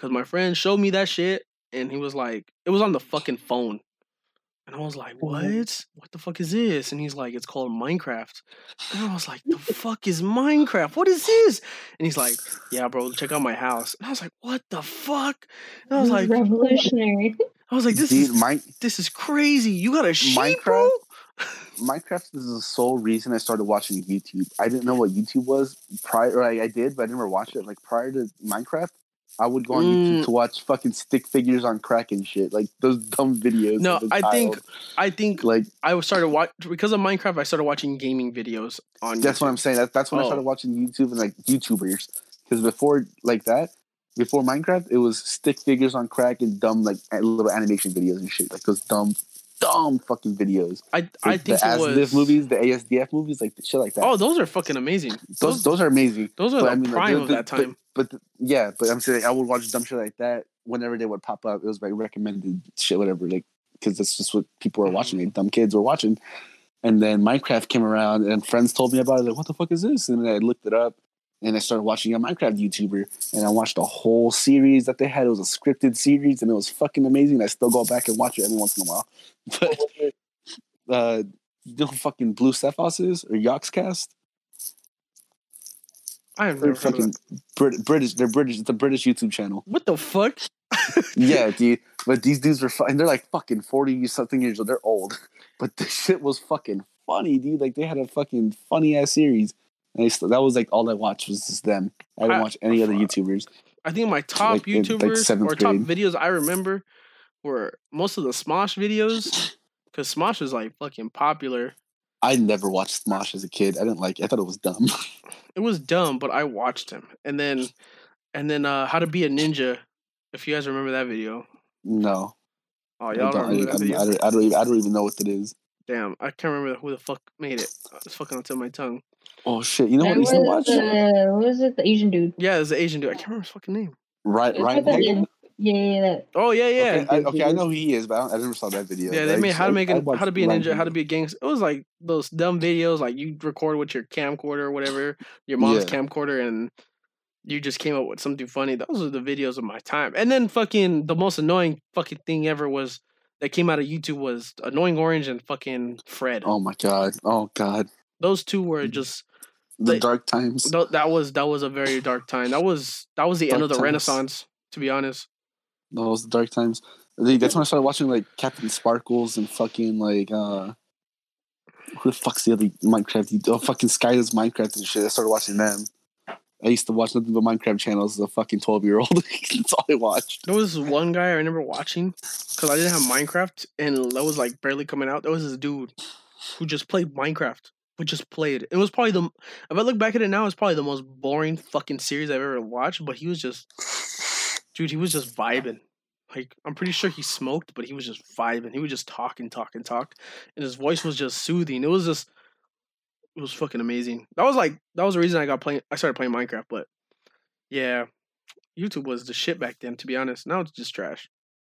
because my friend showed me that shit, and he was like, it was on the fucking phone, and I was like, mm-hmm. what? What the fuck is this? And he's like, it's called Minecraft, and I was like, the fuck is Minecraft? What is this? And he's like, yeah, bro, check out my house, and I was like, what the fuck? And I was like, revolutionary. I was like, this Dude, is Mi- this is crazy. You got a sheep, bro? Minecraft? Minecraft is the sole reason I started watching YouTube. I didn't know what YouTube was prior. Or I, I did, but I never watched it. Like prior to Minecraft, I would go on Mm. YouTube to watch fucking stick figures on crack and shit, like those dumb videos. No, I I think. I think like I started watch because of Minecraft. I started watching gaming videos on. that's YouTube. what I'm saying. That, that's when I Oh. started watching YouTube and like YouTubers. Because before like that, before Minecraft, it was stick figures on crack and dumb like little animation videos and shit, like those dumb, dumb fucking videos. I I Like, think the it ASDF was movies, the ASDF movies, like shit like that. Oh, those are fucking amazing. those Those those are amazing. those are But the I mean, like, prime the- of that time. But, but yeah, but I'm saying I would watch dumb shit like that whenever they would pop up. It was like recommended shit, whatever, like because that's just what people were watching. Mm-hmm. Like dumb kids were watching. And then Minecraft came around, and friends told me about it. Like, what the fuck is this? And then I looked it up, and I started watching a Minecraft YouTuber, and I watched the whole series that they had. It was a scripted series, and it was fucking amazing. I still go back and watch it every once in a while. But uh, you know fucking BlueXephos is or Yogscast? I have They're never heard of fucking. Brit- British. They're British. It's a British YouTube channel. What the fuck? yeah, dude. But these dudes were fun. They're like fucking forty something years old. They're old, but the shit was fucking funny, dude. Like they had a fucking funny ass series. And I st- that was like all I watched was just them. I didn't I- watch any other YouTubers. I think my top Like in, like, YouTubers or top grade. videos I remember were most of the Smosh videos because Smosh is like fucking popular. I never watched Smosh as a kid. I didn't like. It. I thought it was dumb. It was dumb, but I watched him. And then, and then, uh, How to Be a Ninja. If you guys remember that video. no, Oh, I y'all don't. don't I, remember that I, video. I, don't, I don't. even- I don't even know what it is. Damn, I can't remember who the fuck made it. It's fucking on tip of my tongue. Oh shit! You know what I And used what to is watch? what is it? The Asian dude. Yeah, it's the Asian dude. I can't remember his fucking name. Right, right. Ryan like a- Hagen. Yeah, yeah, Oh yeah, yeah. Okay, I, okay, I know who he is, but I, don't- I never saw that video. Yeah, they I made how to make I an, how to be a ninja, random- how to be a gangster. It was like those dumb videos, like you record with your camcorder or whatever, your mom's Yeah. camcorder, and you just came up with something funny. Those are the videos of my time. And then fucking the most annoying fucking thing ever was that came out of YouTube was annoying orange and fucking Fred. Oh my god! Oh god! Those two were just The They- dark times. tho- that was that was a very dark time. That was that was the end of the times. Renaissance. To be honest, Those dark times. That's when I started watching like CaptainSparklez and fucking like uh who the fuck's the other Minecraft? Oh fucking Sky does Minecraft and shit. I started watching them. I used to watch nothing but Minecraft channels as a fucking twelve year old. That's all I watched. there was one guy I remember watching because I didn't have Minecraft and that was like barely coming out. There was this dude who just played Minecraft. Who just played. It was probably the. If I look back at it now, it's probably the most boring fucking series I've ever watched. But he was just, dude, he was just vibing. Like I'm pretty sure he smoked, but he was just vibing. He was just talking, talking, talk talk, and his voice was just soothing. It was just, it was fucking amazing. That was like that was the reason I got playing. I started playing Minecraft. But yeah, YouTube was the shit back then. To be honest, now it's just trash.